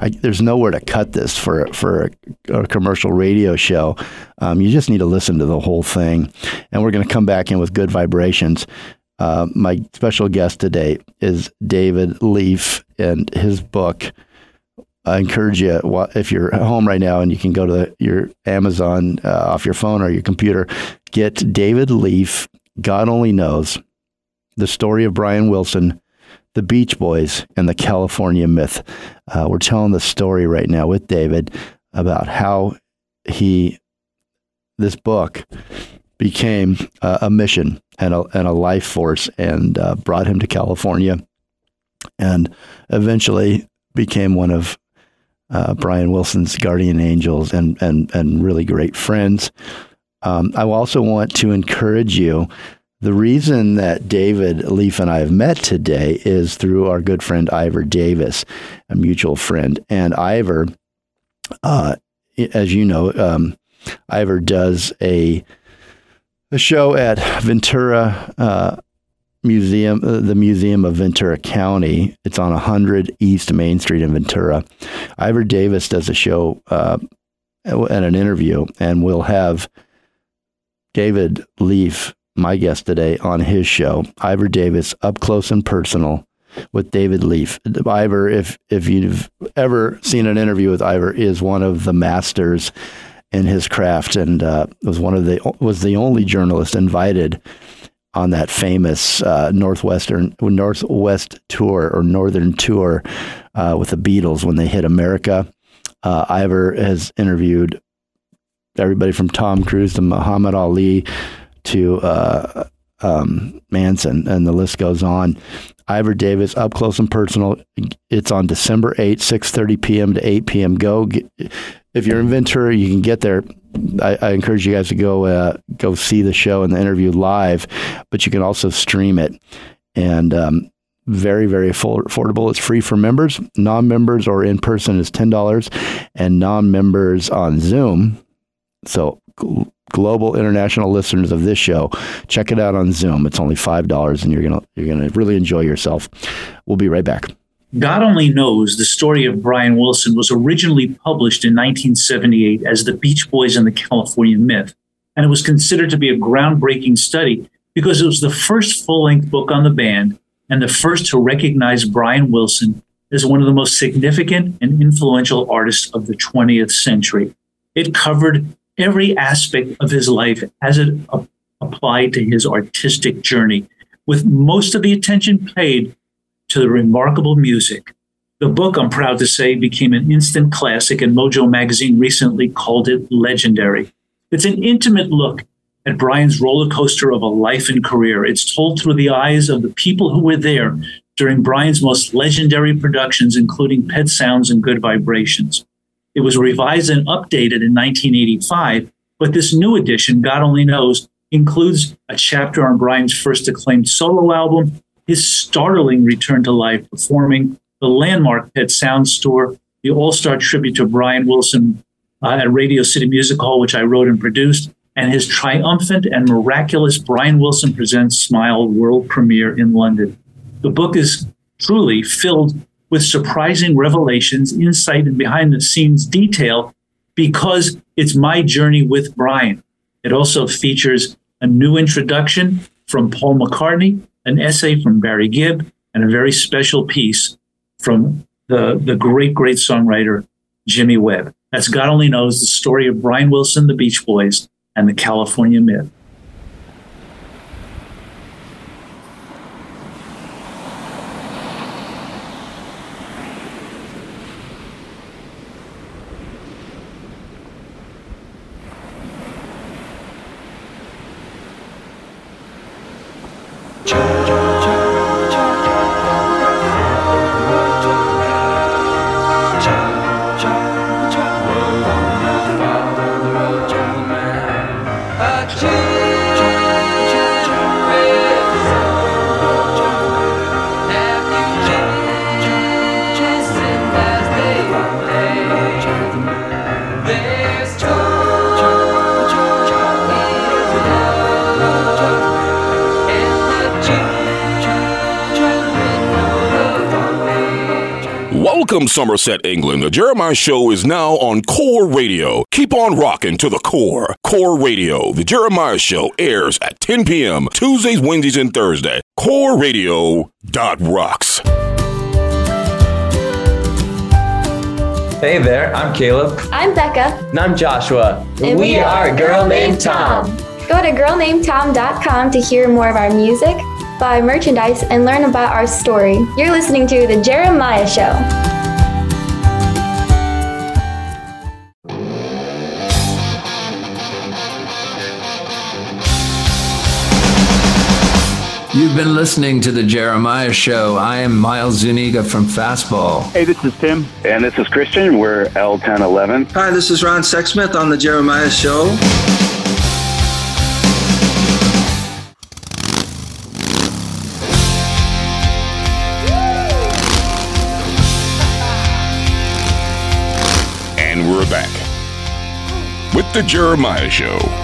I there's nowhere to cut this for for a, a commercial radio show. Um, you just need to listen to the whole thing, and we're going to come back in with good vibrations. Uh, my special guest today is David Leaf, and his book. I encourage you if you're at home right now and you can go to your Amazon uh, off your phone or your computer, get David Leaf. God only knows the story of Brian Wilson, the Beach Boys, and the California Myth. Uh, we're telling the story right now with David about how he, this book, became uh, a mission and a, and a life force and uh, brought him to California and eventually became one of uh, Brian Wilson's guardian angels and, and, and really great friends. Um, I also want to encourage you the reason that David Leaf and I have met today is through our good friend Ivor Davis, a mutual friend. And Ivor, uh, as you know, um, Ivor does a a show at Ventura uh, Museum, uh, the Museum of Ventura County. It's on 100 East Main Street in Ventura. Ivor Davis does a show uh, and an interview, and we'll have David Leaf my guest today on his show, Ivor Davis, up close and personal with David Leaf. Ivor, if if you've ever seen an interview with Ivor, is one of the masters in his craft, and uh, was one of the was the only journalist invited on that famous uh, northwestern northwest tour or northern tour uh, with the Beatles when they hit America. Uh, Ivor has interviewed everybody from Tom Cruise to Muhammad Ali to uh, um, Manson, and the list goes on. Ivor Davis, up close and personal. It's on December 8th, 6.30 p.m. to 8 p.m. Go. Get, if you're in Ventura, you can get there. I, I encourage you guys to go uh, go see the show and the interview live, but you can also stream it. And um, very, very affordable. It's free for members. Non members or in person is $10, and non members on Zoom. So global international listeners of this show, check it out on Zoom. It's only five dollars, and you're gonna you're gonna really enjoy yourself. We'll be right back. God Only Knows, the story of Brian Wilson, was originally published in 1978 as The Beach Boys and the California Myth. And it was considered to be a groundbreaking study because it was the first full length book on the band and the first to recognize Brian Wilson as one of the most significant and influential artists of the 20th century. It covered every aspect of his life as it a- applied to his artistic journey, with most of the attention paid to the remarkable music. The book, I'm proud to say, became an instant classic, and Mojo magazine recently called it legendary. It's an intimate look at Brian's roller coaster of a life and career. It's told through the eyes of the people who were there during Brian's most legendary productions, including Pet Sounds and Good Vibrations. It was revised and updated in 1985, but this new edition, God only knows, includes a chapter on Brian's first acclaimed solo album, his startling return to life performing the landmark Pet Sounds Tour, the all star tribute to Brian Wilson uh, at Radio City Music Hall, which I wrote and produced, and his triumphant and miraculous Brian Wilson Presents Smile world premiere in London. The book is truly filled with surprising revelations, insight, and behind the scenes detail because it's my journey with Brian. It also features a new introduction from Paul McCartney, an essay from Barry Gibb, and a very special piece from the, the great, great songwriter Jimmy Webb. That's God Only Knows, the story of Brian Wilson, the Beach Boys, and the California Myth. Somerset, England. The Jeremiah Show is now on Core Radio. Keep on rocking to the core. Core Radio. The Jeremiah Show airs at 10 p.m. Tuesdays, Wednesdays, and Thursday. Core Radio dot rocks. Hey there, I'm Caleb. I'm Becca. And I'm Joshua. And we, are a Girl Named Tom. Go to girlnamedtom.com to hear more of our music, buy merchandise, and learn about our story. You're listening to The Jeremiah Show. You've been listening to The Jeremiah Show. I am Miles Zuniga from Fastball. Hey, this is Tim. And this is Christian. We're L1011. Hi, this is Ron Sexsmith on The Jeremiah Show. And we're back with The Jeremiah Show.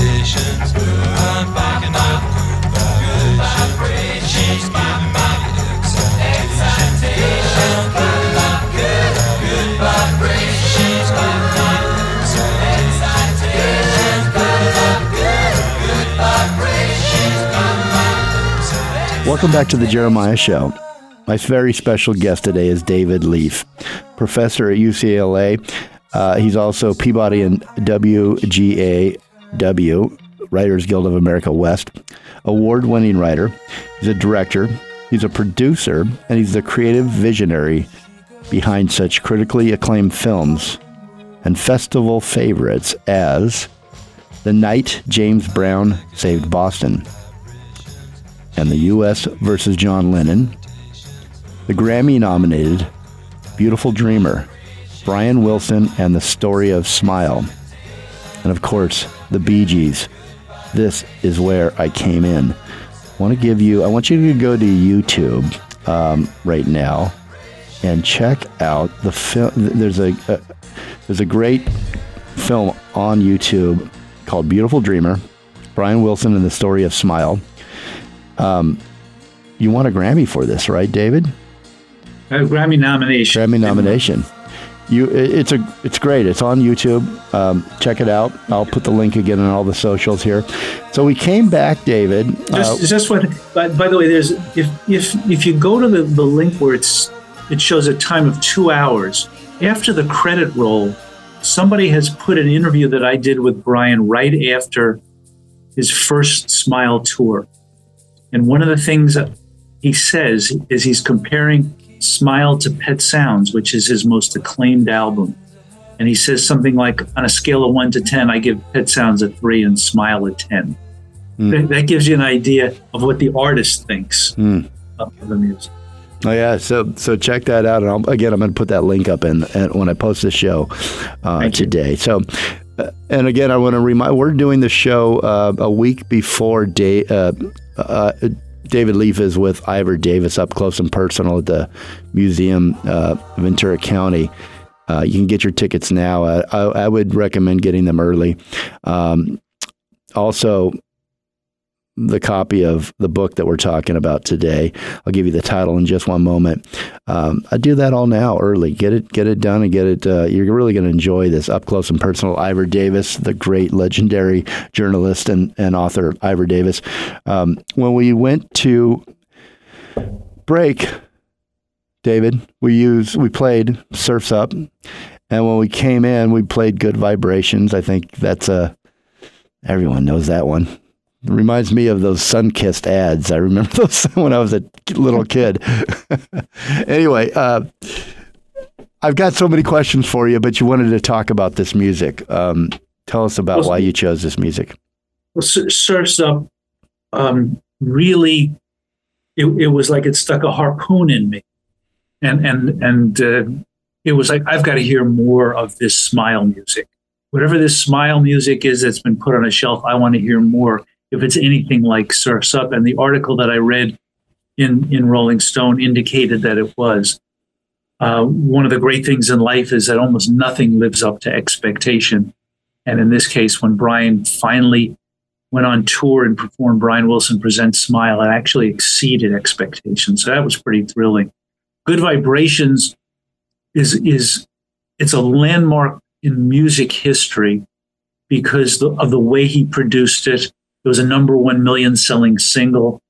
I'm picking up good vibrations. She's giving me excitations. I'm picking up good, good vibrations. She's giving me excitations. I'm picking up good, good vibrations. Welcome back to the Jeremiah Show. My very special guest today is David Leaf, professor at UCLA. Uh, he's also Peabody and WGAW, Writers Guild of America West, award winning writer. He's a director, he's a producer, and he's the creative visionary behind such critically acclaimed films and festival favorites as The Night James Brown Saved Boston and the U.S. versus John Lennon, the Grammy nominated Beautiful Dreamer, Brian Wilson and the Story of Smile, and of course, the Bee Gees. This is where I came in. I want to give you, I want you to go to YouTube um, right now and check out the film. There's a, a there's a great film on YouTube called Beautiful Dreamer, Brian Wilson and the Story of Smile. Um, you won a Grammy for this, right, David? A Grammy nomination. Grammy nomination. You, it's a, it's great. It's on YouTube. Um, check it out. I'll put the link again in all the socials here. So we came back, David. uh, Just, just what. By, by the way, there's if if if you go to the, the link where it's it shows a time of two hours after the credit roll. Somebody has put an interview that I did with Brian right after his first Smile tour, and one of the things that he says is he's comparing Smile to Pet Sounds, which is his most acclaimed album. And he says something like, on a scale of one to 10, I give Pet Sounds a three and Smile a 10. Hmm. That, that gives you an idea of what the artist thinks Mm. of the music. Oh yeah, so so check that out, and I'll, again, I'm going to put that link up in, in when I post the show uh, today. So, uh, and again, I want to remind we're doing the show uh, a week before day. Uh, uh, David Leaf is with Ivor Davis up close and personal at the Museum uh, Ventura County. Uh, you can get your tickets now. I, I would recommend getting them early. Um, also, the copy of the book that we're talking about today. I'll give you the title in just one moment. Um, I do that all now, early. Get it, get it done, and get it. Uh, you're really going to enjoy this up close and personal. Ivor Davis, the great legendary journalist and, and author Ivor Davis. Um, when we went to break, David, we used we played Surfs Up, and when we came in, we played Good Vibrations. I think that's a everyone knows that one. It reminds me of those sun kissed ads. I remember those when I was a little kid. anyway, uh, I've got so many questions for you, but you wanted to talk about this music. Um, tell us about Well, why you chose this music. Well, Sur- Surf's Up um, really, it, it was like it stuck a harpoon in me. And, and, and uh, it was like, I've got to hear more of this smile music. Whatever this smile music is that's been put on a shelf, I want to hear more. If it's anything like Surf's Up. And the article that I read in, in Rolling Stone indicated that it was. Uh, one of the great things in life is that almost nothing lives up to expectation. And in this case, when Brian finally went on tour and performed Brian Wilson Presents Smile, it actually exceeded expectations. So that was pretty thrilling. Good Vibrations is is it's a landmark in music history because the, of the way he produced it. It was a number one million selling single.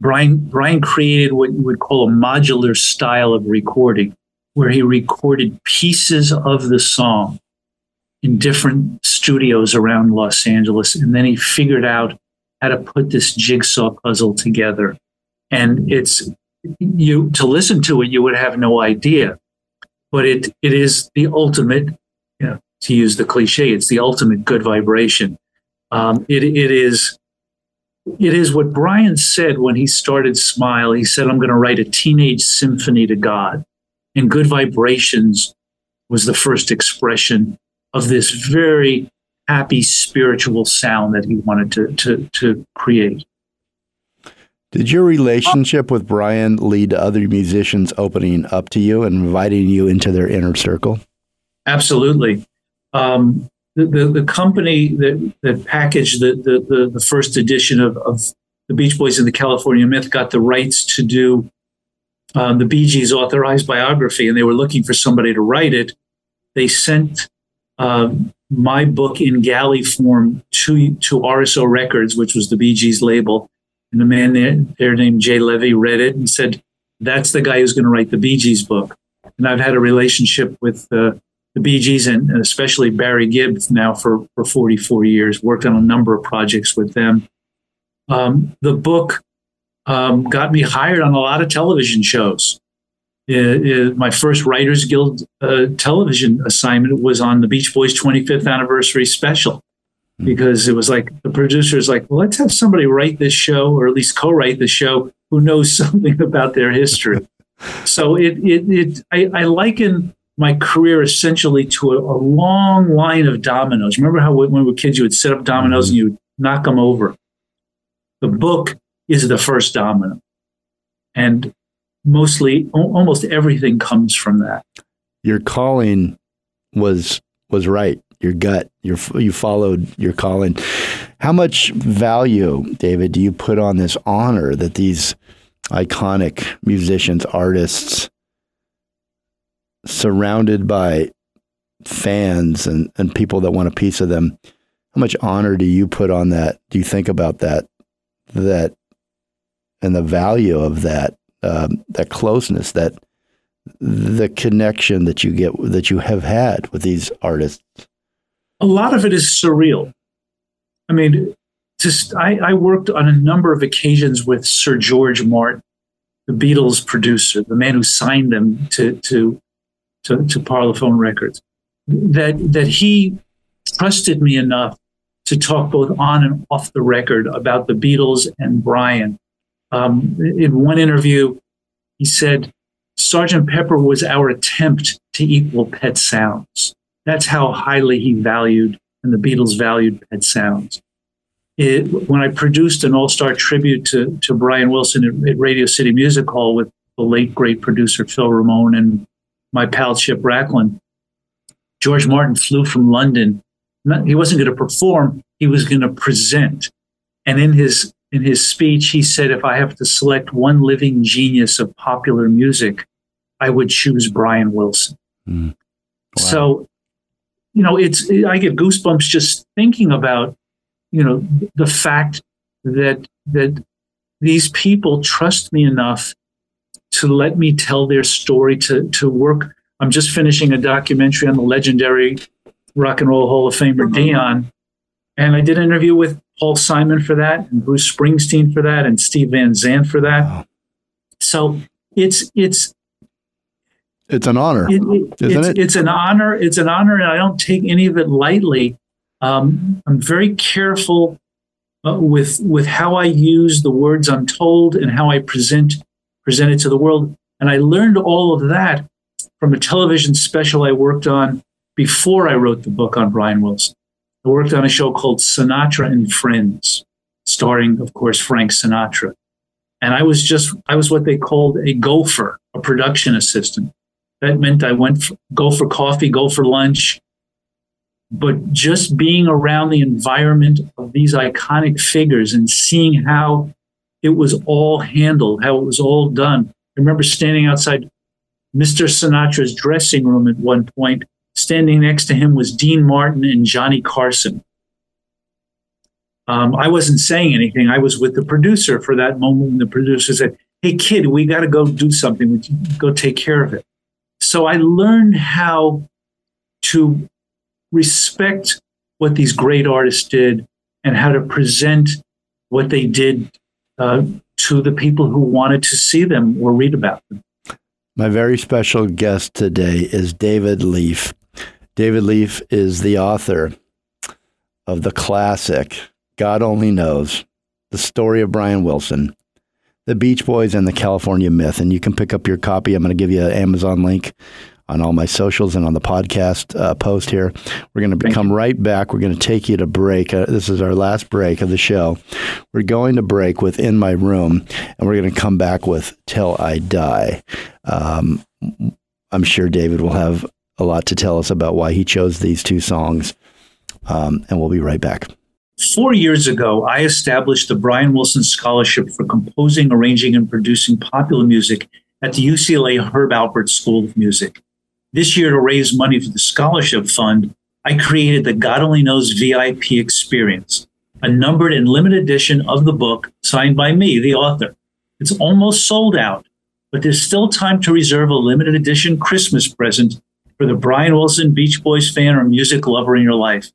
Brian Brian created what you would call a modular style of recording, where he recorded pieces of the song in different studios around Los Angeles, and then he figured out how to put this jigsaw puzzle together. And it's you to listen to it, you would have no idea, but it it is the ultimate. Know, to use the cliche, it's the ultimate good vibration. Um, it it is it is what Brian said when he started Smile. He said, I'm going to write a teenage symphony to God. And Good Vibrations was the first expression of this very happy spiritual sound that he wanted to, to, to create. Did your relationship with Brian lead to other musicians opening up to you and inviting you into their inner circle? Absolutely. Um, the, the, company that, that packaged the, the, the, first edition of, of the Beach Boys and the California Myth got the rights to do um, the Bee Gees authorized biography, and they were looking for somebody to write it. They sent um, my book in galley form to, to RSO Records, which was the Bee Gees label. And the man there, there named Jay Levy read it and said, That's the guy who's going to write the Bee Gees book. And I've had a relationship with uh, the Bee Gees and especially Barry Gibb now for, for 44 years, worked on a number of projects with them. Um, the book um, got me hired on a lot of television shows. Uh, uh, my first Writers Guild uh, television assignment was on the Beach Boys 25th anniversary special because it was like the producer's like, well, let's have somebody write this show or at least co-write the show who knows something about their history. so it it, it I, I liken my career essentially to a, a long line of dominoes. Remember how when we were kids you would set up dominoes and you would knock them over. The book is the first domino, and mostly al- almost everything comes from that. Your calling was was right. Your gut. Your you followed your calling. How much value, David, do you put on this honor that these iconic musicians, artists, surrounded by fans and, and people that want a piece of them, how much honor do you put on that? Do you think about that? That and the value of that, um, that closeness, that the connection that you get that you have had with these artists. a lot of it is surreal. I mean, just I, I worked on a number of occasions with Sir George Martin, the Beatles producer, the man who signed them to to to, to Parlophone Records. That that he trusted me enough to talk both on and off the record about the Beatles and Brian. Um, in one interview, He said, Sergeant Pepper was our attempt to equal Pet Sounds. That's how highly he valued and the Beatles valued Pet Sounds. It, when I produced an all star tribute to, to Brian Wilson at, at Radio City Music Hall with the late great producer Phil Ramone and my pal Chip Rachlin, George Martin flew from London. Not, he wasn't going to perform; he was going to present. And in his in his speech, he said, "If I have to select one living genius of popular music, I would choose Brian Wilson." Hmm. So, you know, it's I get goosebumps just thinking about, you know, the fact that that these people trust me enough to let me tell their story to to work. I'm just finishing a documentary on the legendary Rock and Roll Hall of Famer Dion, and I did an interview with Paul Simon for that, and Bruce Springsteen for that, and Steve Van Zandt for that. So it's it's It's an honor, it, it- isn't it's, it? it's an honor. It's an honor, and I don't take any of it lightly. Um, I'm very careful uh, with with how I use the words I'm told and how I present present it to the world. And I learned all of that from a television special I worked on before I wrote the book on Brian Wilson. I worked on a show called Sinatra and Friends, starring, of course, Frank Sinatra. And I was just, I was what they called a gopher, a production assistant. That meant I went for, go for coffee, go for lunch. But just being around the environment of these iconic figures and seeing how it was all handled, how it was all done. I remember standing outside Mr. Sinatra's dressing room at one point. Standing next to him was Dean Martin and Johnny Carson. Um, I wasn't saying anything. I was with the producer for that moment. And the producer said, Hey, kid, we got to go do something. You go take care of it? So I learned how to respect what these great artists did and how to present what they did uh, to the people who wanted to see them or read about them. My very special guest today is David Leaf. David Leaf is the author of the classic God Only Knows, the story of Brian Wilson, the Beach Boys, and the California Myth. And you can pick up your copy. I'm going to give you an Amazon link on all my socials and on the podcast uh, post here. We're going to come right back. We're going to take you to break. Uh, this is our last break of the show. We're going to break with In My Room, and we're going to come back with Till I Die. Um, I'm sure David will have a lot to tell us about why he chose these two songs, um, and we'll be right back. Four years ago, I established the Brian Wilson Scholarship for composing, arranging, and producing popular music at the UCLA Herb Alpert School of Music. This year, to raise money for the scholarship fund, I created the God Only Knows VIP experience, a numbered and limited edition of the book signed by me, the author. It's almost sold out, but there's still time to reserve a limited edition Christmas present for the Brian Wilson Beach Boys fan or music lover in your life.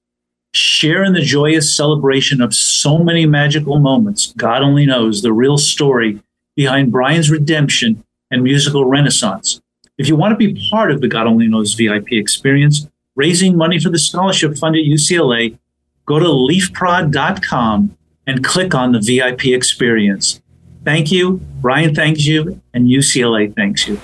Share in the joyous celebration of so many magical moments. God only knows the real story behind Brian's redemption and musical renaissance. If you want to be part of the God Only Knows VIP experience, raising money for the scholarship fund at UCLA, go to leafprod.com and click on the VIP experience. Thank you. Brian thanks you, and UCLA thanks you.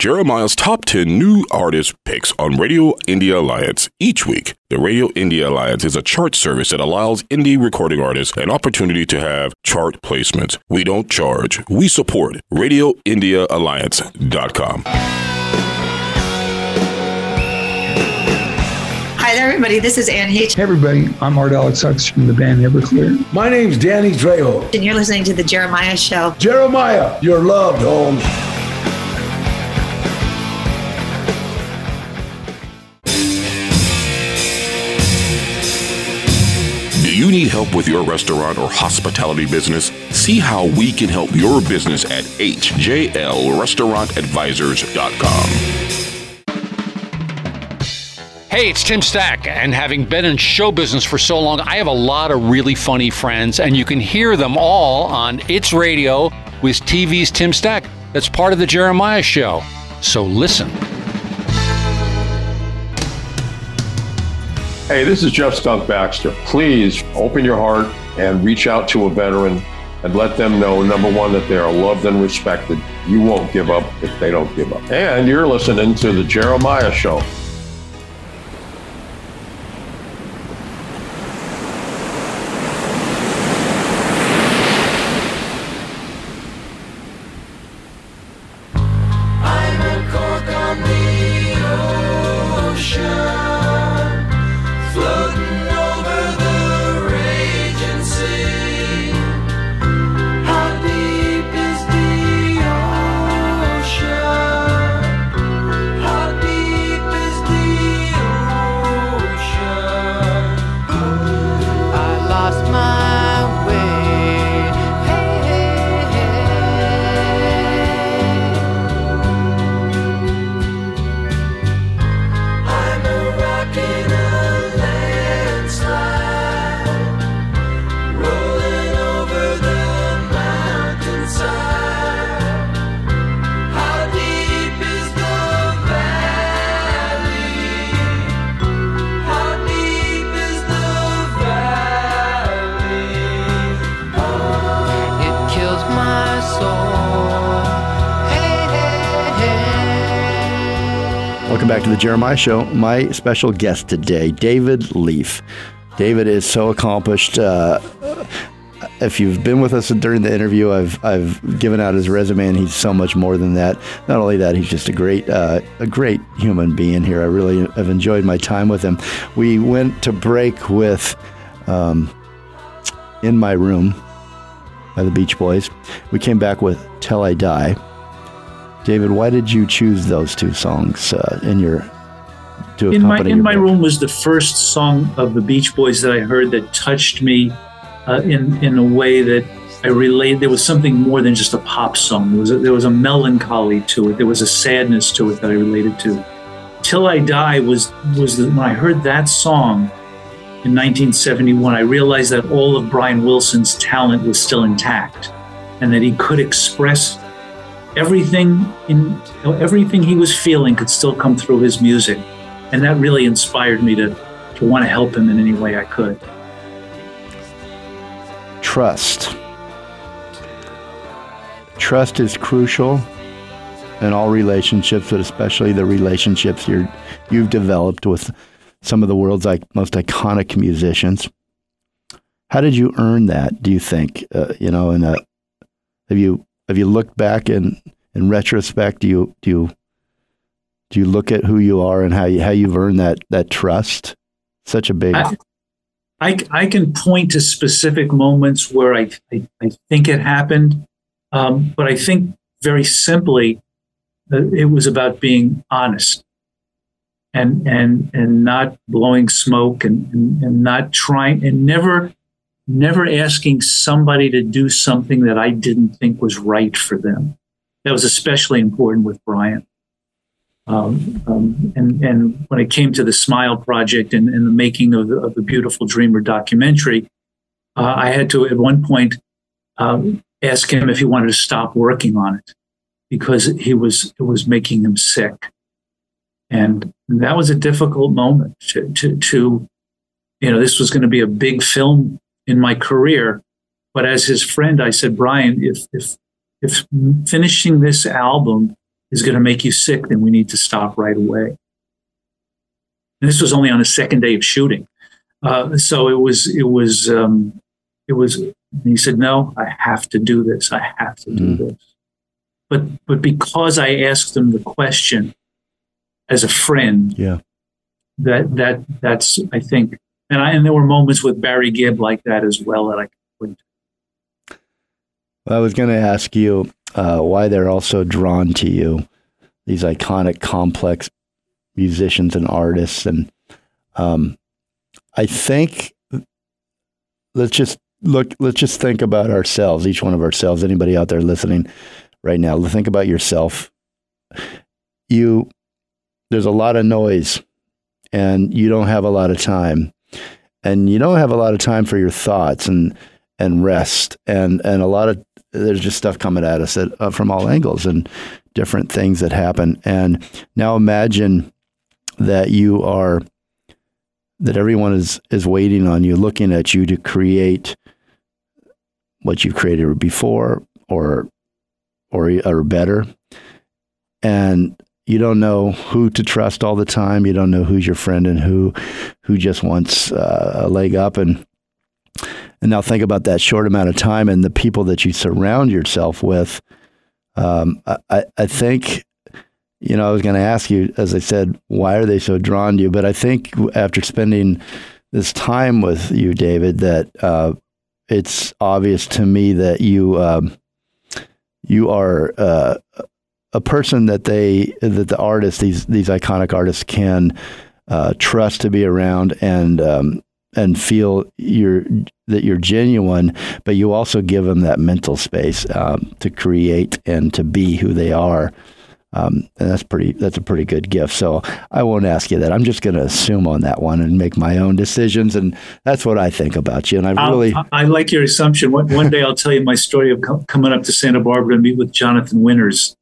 Jeremiah's top 10 new artist picks on Radio Indie Alliance each week. The Radio Indie Alliance is a chart service that allows indie recording artists an opportunity to have chart placements. We don't charge, we support. RadioIndieAlliance.com. Hi there, everybody. This is Ann H. Hey, everybody. I'm Art Alexakis from the band Everclear. My name's Danny Trejo. And you're listening to The Jeremiah Show. Jeremiah, you're loved, Holmes. You need help with your restaurant or hospitality business? See how we can help your business at hjlrestaurantadvisors.com. Hey, it's Tim Stack, and having been in show business for so long, I have a lot of really funny friends, and you can hear them all on It's Radio with TV's Tim Stack. That's part of the Jeremiah Show. So listen. Hey, this is Jeff Skunk Baxter. Please open your heart and reach out to a veteran and let them know number one, that they are loved and respected. You won't give up if they don't give up. And you're listening to The Jeremiah Show. Jeremiah Show. My special guest today, David Leaf. David is so accomplished. Uh, if you've been with us during the interview, I've I've given out his resume, and he's so much more than that. Not only that, he's just a great uh, a great human being here. I really have enjoyed my time with him. We went to break with um, in my room by the Beach Boys. We came back with "Till I Die." David, why did you choose those two songs uh, in your to in my in my book? room was the first song of the Beach Boys that I heard that touched me uh, in in a way that I relate. There was something more than just a pop song. There was a, there was a melancholy to it. There was a sadness to it that I related to. Till I Die was was the, when I heard that song in 1971. I realized that all of Brian Wilson's talent was still intact, and that he could express everything in you know, everything he was feeling could still come through his music and that really inspired me to to want to help him in any way I could. trust. Trust is crucial in all relationships, but especially the relationships you're, you've developed with some of the world's most iconic musicians. How did you earn that? Do you think? Uh, you know, and have you have you looked back in in retrospect? Do you do you do you look at who you are and how you how you've earned that that trust? Such a big. I, I, I can point to specific moments where I, I, I think it happened, um, but I think very simply uh, it was about being honest and and and not blowing smoke and, and, and not trying and never never asking somebody to do something that I didn't think was right for them. That was especially important with Brian. Um, um, and, and when it came to the Smile Project and, and the making of the, of the Beautiful Dreamer documentary, uh, I had to at one point um, ask him if he wanted to stop working on it because he was it was making him sick, and that was a difficult moment to, to, to you know this was going to be a big film in my career, but as his friend, I said, Brian, if if if finishing this album is going to make you sick, then we need to stop right away. And this was only on the second day of shooting, uh, so it was it was um, it was. He said, "No, I have to do this. I have to do this." But but because I asked him the question as a friend, Yeah. that that that's I think, and I and there were moments with Barry Gibb like that as well that I couldn't. I was going to ask you uh, why they're also drawn to you, these iconic, complex musicians and artists, and um, I think let's just look. Let's just think about ourselves, each one of ourselves. Anybody out there listening right now, think about yourself. You, there's a lot of noise, and you don't have a lot of time, and you don't have a lot of time for your thoughts and and rest. And and a lot of there's just stuff coming at us at, uh, from all angles and different things that happen. And now imagine that you are that everyone is is waiting on you looking at you to create what you've created before or or or better. And you don't know who to trust all the time you don't know who's your friend and who who just wants uh, a leg up and and now think about that short amount of time and the people that you surround yourself with. Um, I, I think, you know, I was going to ask you, as I said, why are they so drawn to you? But I think after spending this time with you, David, that uh, it's obvious to me that you um, you are uh, a person that they that the artists these these iconic artists can uh, trust to be around and um, and feel you're that you're genuine, but you also give them that mental space um, to create and to be who they are. Um, and that's pretty. That's a pretty good gift. So I won't ask you that. I'm just going to assume on that one and make my own decisions. And that's what I think about you. And I really, I, I like your assumption. One, one day I'll tell you my story of co- coming up to Santa Barbara to meet with Jonathan Winters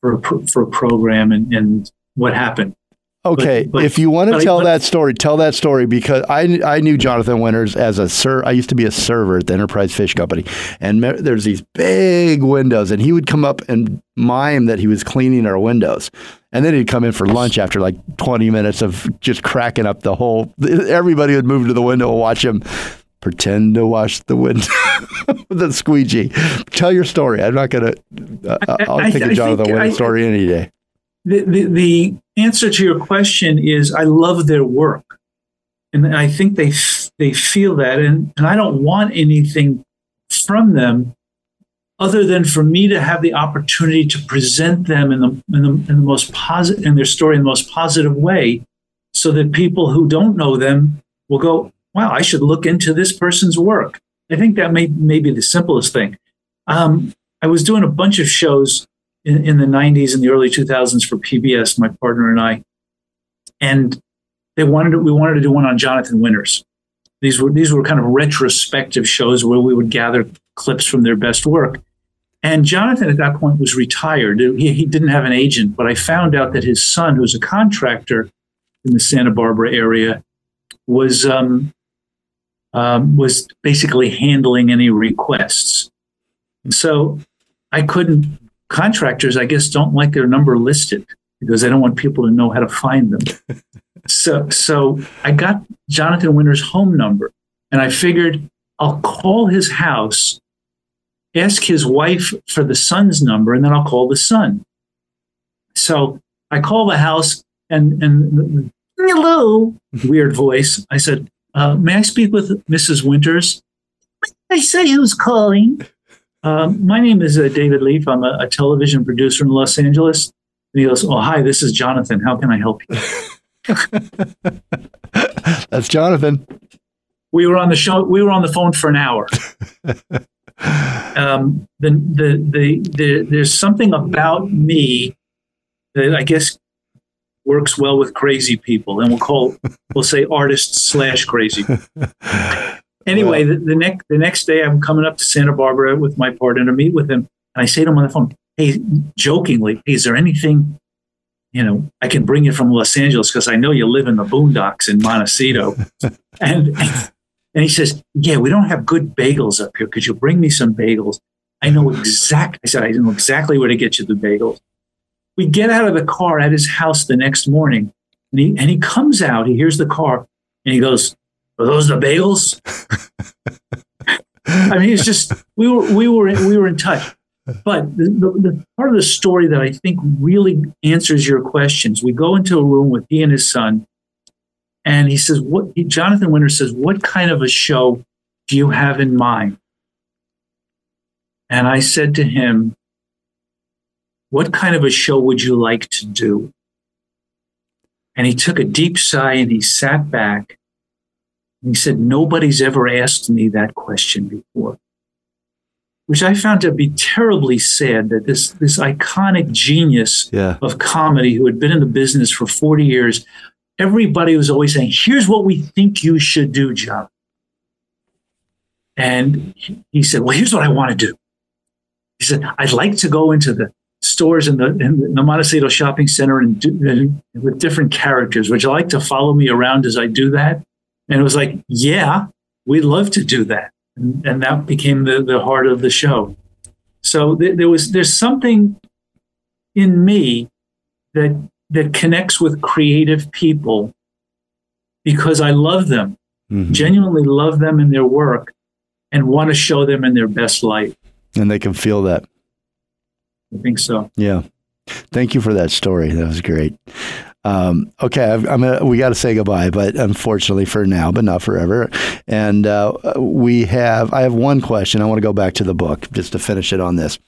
for a, for a program and, and what happened. Okay, But- but- if you want to I- tell but- that story, tell that story because I I knew Jonathan Winters as a ser. I used to be a server at the Enterprise Fish Company, and me- there's these big windows, and he would come up and mime that he was cleaning our windows, and then he'd come in for lunch after like 20 minutes of just cracking up the whole. Everybody would move to the window and watch him pretend to wash the window with a squeegee. Tell your story. I'm not gonna. Uh, I'll I- take I a Jonathan think Winters I- story any day. the, the, the answer to your question is I love their work. And I think they, f- they feel that. And, and I don't want anything from them other than for me to have the opportunity to present them in the, in the, in the most positive, in their story in the most positive way so that people who don't know them will go, wow, I should look into this person's work. I think that may, may be the simplest thing. Um, I was doing a bunch of shows in, in the 90s and the early 2000s for PBS, my partner and I. And they wanted to, we wanted to do one on Jonathan Winters. These were these were kind of retrospective shows where we would gather clips from their best work. And Jonathan at that point was retired. He, he didn't have an agent, but I found out that his son, who's a contractor in the Santa Barbara area, was um, um, was basically handling any requests. So I couldn't. Contractors, I guess, don't like their number listed because they don't want people to know how to find them. so, so I got Jonathan Winter's home number, and I figured I'll call his house, ask his wife for the son's number, and then I'll call the son. So I call the house, and and hello, weird voice. I said, uh, "May I speak with Mrs. Winters?" I say who's calling. Um, my name is uh, David Leaf. I'm a, a television producer in Los Angeles. And he goes, "Oh, hi. This is Jonathan. How can I help you?" That's Jonathan. We were on the show. We were on the phone for an hour. um, the, the, the, the, there's something about me that I guess works well with crazy people, and we'll call we'll say artists slash crazy. Anyway, the, the next the next day, I'm coming up to Santa Barbara with my partner to meet with him, and I say to him on the phone, "Hey, jokingly, hey, is there anything, you know, I can bring you from Los Angeles because I know you live in the boondocks in Montecito," and and he says, "Yeah, we don't have good bagels up here. Could you bring me some bagels? I know exact." I said, "I know exactly where to get you the bagels." We get out of the car at his house the next morning, and he and he comes out. He hears the car, and he goes, "Are those the bagels?" I mean, it's just we were we were we were in touch. But the, the, the part of the story that I think really answers your questions, we go into a room with he and his son, and he says, "What?" He, Jonathan Winter says, "What kind of a show do you have in mind?" And I said to him, "What kind of a show would you like to do?" And he took a deep sigh and he sat back. And he said, "Nobody's ever asked me that question before." Which I found to be terribly sad that this this iconic genius Yeah. of comedy who had been in the business for 40 years, everybody was always saying, here's what we think you should do, John. And he- he said, well, here's what I want to do. He said, I'd like to go into the stores in the, in the Montecito shopping center and do, and with different characters. Would you like to follow me around as I do that? And it was like, yeah, we'd love to do that. And, and that became the, the heart of the show. So th- there was, there's something in me that that connects with creative people because I love them, mm-hmm. genuinely love them in their work, and want to show them in their best light. And they can feel that. I think so. Yeah. Thank you for that story. That was great. Um, okay, I've, I'm gonna, we got to say goodbye, but unfortunately for now, but not forever. And uh, we have, I have one question. I want to go back to the book just to finish it on this.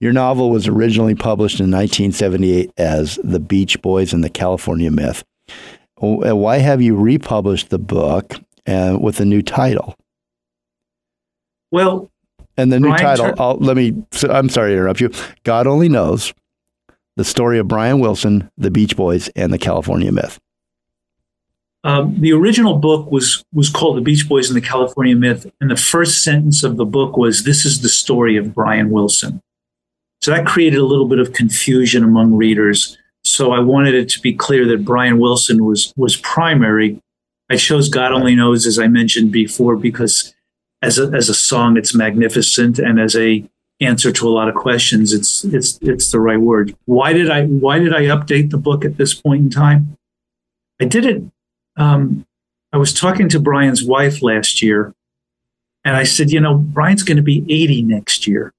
Your novel was originally published in 1978 as The Beach Boys and the California Myth. Why have you republished the book uh, with a new title? Well, And the new Brian title, Tur- I'll, let me, I'm sorry to interrupt you. God Only Knows the story of Brian Wilson, the Beach Boys, and the California Myth. Um, the original book was was called The Beach Boys and the California Myth, and the first sentence of the book was, "This is the story of Brian Wilson." So that created a little bit of confusion among readers. So I wanted it to be clear that Brian Wilson was was primary. I chose "God Only Knows" as I mentioned before because as a, as a song, it's magnificent, and as a answer to a lot of questions, it's it's it's the right word. Why did I why did I update the book at this point in time? I did it. Um, I was talking to Brian's wife last year, and I said, you know, Brian's going to be 80 next year.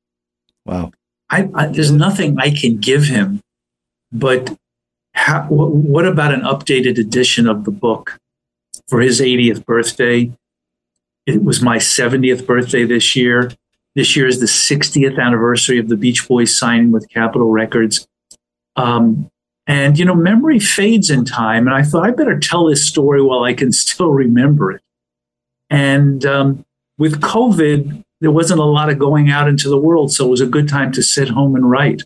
Wow. I, I, there's nothing I can give him, but how, what, what about an updated edition of the book for his 80th birthday? It was my 70th birthday this year. This year is the 60th anniversary of the Beach Boys signing with Capitol Records. Um, and, you know, memory fades in time. And I thought I better tell this story while I can still remember it. And um, with COVID, there wasn't a lot of going out into the world. So it was a good time to sit home and write.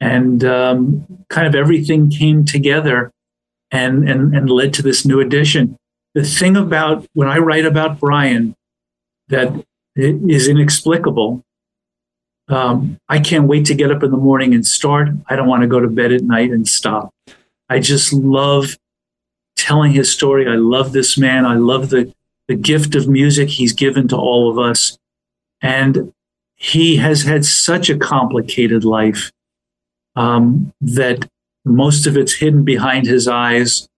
And um, kind of everything came together and, and, and led to this new edition. The thing about when I write about Brian that is inexplicable um, I can't wait to get up in the morning and start. I don't want to go to bed at night and stop. I just love telling his story. I love this man. I love the, the gift of music he's given to all of us. And he has had such a complicated life um, that most of it's hidden behind his eyes.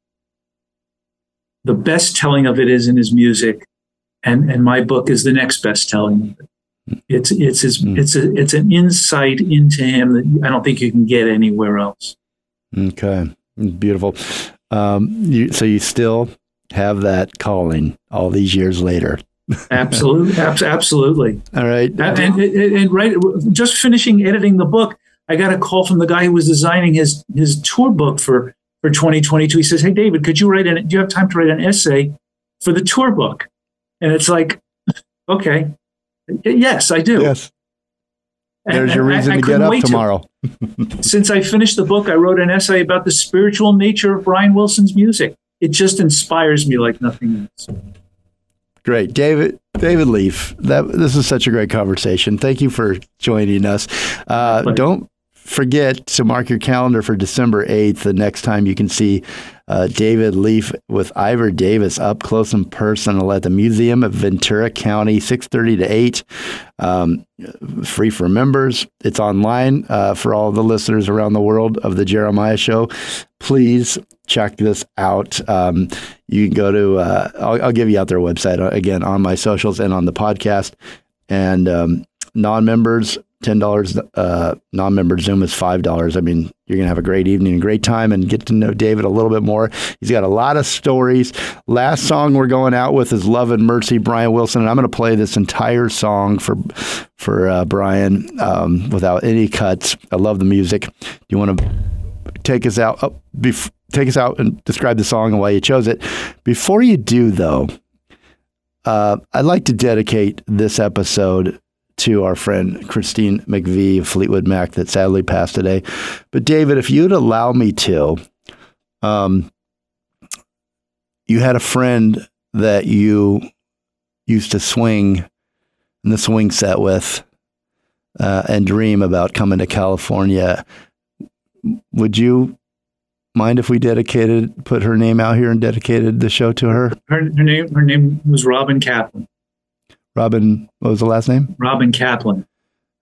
The best telling of it is in his music. And, and my book is the next best telling of it. It's it's his, it's a, it's an insight into him that I don't think you can get anywhere else. Okay. Beautiful. Um, you, so you still have that calling all these years later. Absolutely, abs- absolutely. All right. And, and, and, and right, just finishing editing the book, I got a call from the guy who was designing his his tour book for for 2022. He says, "Hey, David, could you write an? Do you have time to write an essay for the tour book?" And it's like, okay, yes, I do. Yes. There's your and I- reason I to get up tomorrow. Since I finished the book, I wrote an essay about the spiritual nature of Brian Wilson's music. It just inspires me like nothing else. Great, David. David Leaf. That this is such a great conversation. Thank you for joining us. Uh, don't forget to mark your calendar for December 8th, the next time you can see uh, David Leaf with Ivor Davis up close and personal at the Museum of Ventura County, 6.30 to 8. Um, free for members. It's online uh, for all the listeners around the world of the Jeremiah Show. Please check this out. Um, you can go to, uh, I'll, I'll give you out their website uh, again on my socials and on the podcast. And um, non members, ten dollars. Uh, non-member Zoom is five dollars. I mean, you're gonna have a great evening, and great time, and get to know David a little bit more. He's got a lot of stories. Last song we're going out with is "Love and Mercy," Brian Wilson, and I'm gonna play this entire song for for uh, Brian um, without any cuts. I love the music. Do you want to take us out? Oh, bef- take us out and describe the song and why you chose it. Before you do, though. Uh, I'd like to dedicate this episode to our friend Christine McVie of Fleetwood Mac that sadly passed today. But David, if you'd allow me to, um, you had a friend that you used to swing in the swing set with uh, and dream about coming to California. Would you mind if we dedicated, put her name out here and dedicated the show to her? Her, her name her name was Robin Kaplin. Robin, what was the last name? Robin Kaplin.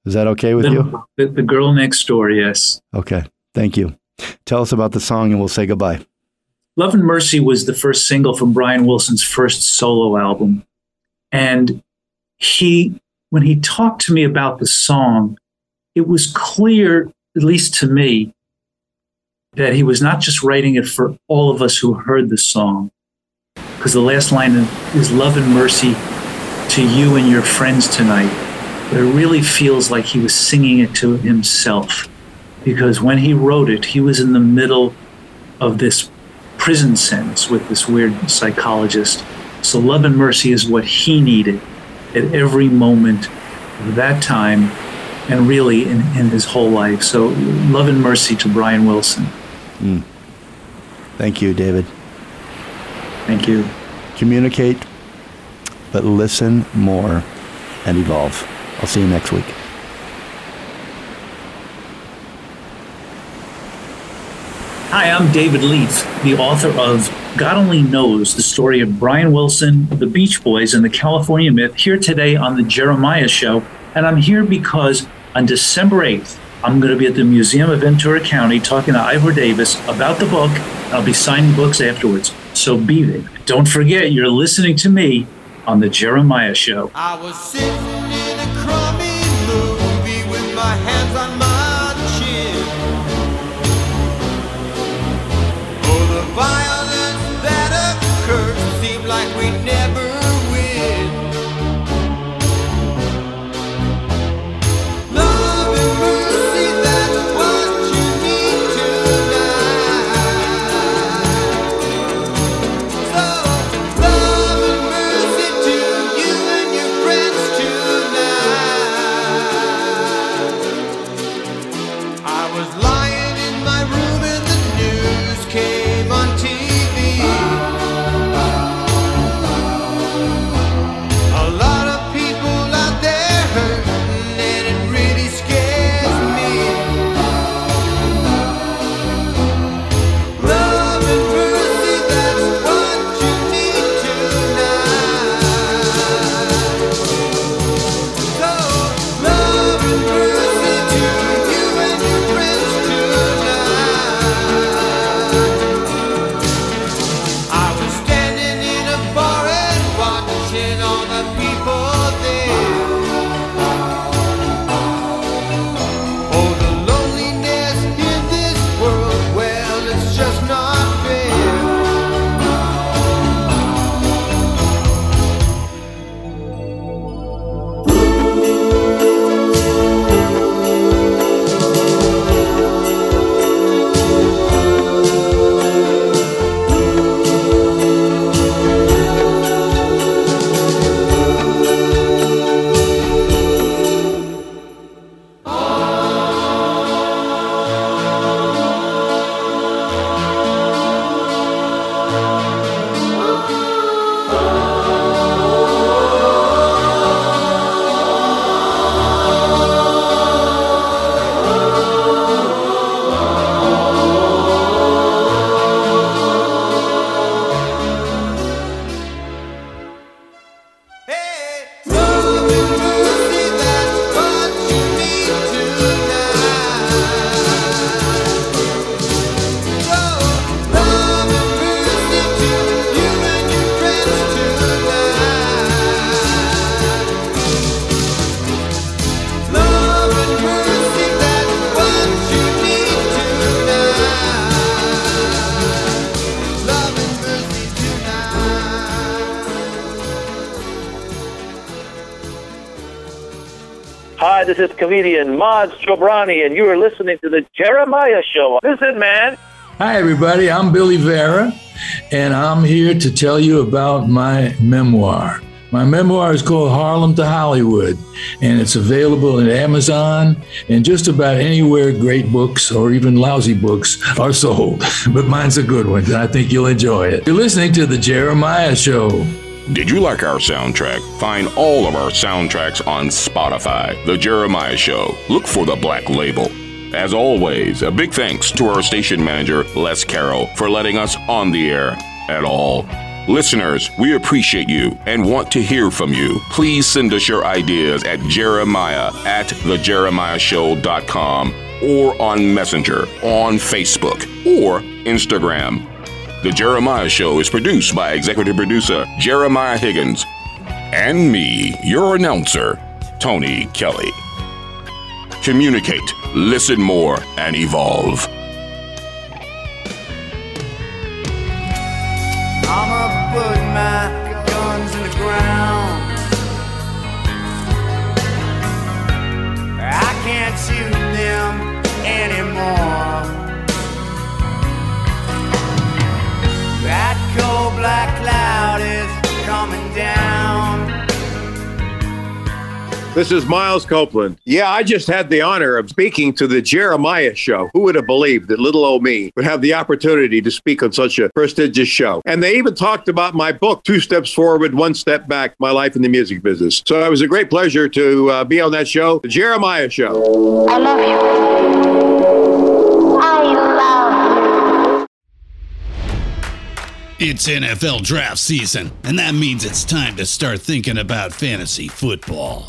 Is that okay with the, you? The, the girl next door, yes. Okay. Thank you. Tell us about the song and we'll say goodbye. Love and Mercy was the first single from Brian Wilson's first solo album. And he, when he talked to me about the song, it was clear, at least to me, that he was not just writing it for all of us who heard the song. Because the last line is Love and Mercy to you and your friends tonight. But it really feels like he was singing it to himself. Because when he wrote it, he was in the middle of this prison sentence with this weird psychologist. So, love and mercy is what he needed at every moment of that time and really in, in his whole life. So, love and mercy to Brian Wilson. Mm. Thank you, David. Thank you. Communicate, but listen more and evolve. I'll see you next week. Hi, I'm David Leaf, the author of God Only Knows, the story of Brian Wilson, the Beach Boys, and the California Myth, here today on The Jeremiah Show. And I'm here because on December 8th, I'm going to be at the Museum of Ventura County talking to Ivor Davis about the book. I'll be signing books afterwards. So be there. Don't forget, you're listening to me on The Jeremiah Show. This is comedian Maz Jobrani, and you are listening to the Jeremiah Show. Listen, man. Hi, everybody. I'm Billy Vera, and I'm here to tell you about my memoir. My memoir is called Harlem to Hollywood, and it's available at Amazon and just about anywhere great books or even lousy books are sold. But mine's a good one, and I think you'll enjoy it. You're listening to The Jeremiah Show. Did you like our soundtrack? Find all of our soundtracks on Spotify. The Jeremiah Show. Look for the black label. As always, a big thanks to our station manager, Les Carroll, for letting us on the air at all. Listeners, we appreciate you and want to hear from you. Please send us your ideas at jeremiah at thejeremiahshow.com or on Messenger, on Facebook, or Instagram. The Jeremiah Show is produced by executive producer Jeremiah Higgins and me, your announcer, Tony Kelly. Communicate, listen more, and evolve. This is Miles Copeland. Yeah, I just had the honor of speaking to the Jeremiah show. Who would have believed that little old me would have the opportunity to speak on such a prestigious show? And they even talked about my book, Two Steps Forward, One Step Back My Life in the Music Business. So it was a great pleasure to uh, be on that show, the Jeremiah show. I love you. I love It's NFL draft season, and that means it's time to start thinking about fantasy football.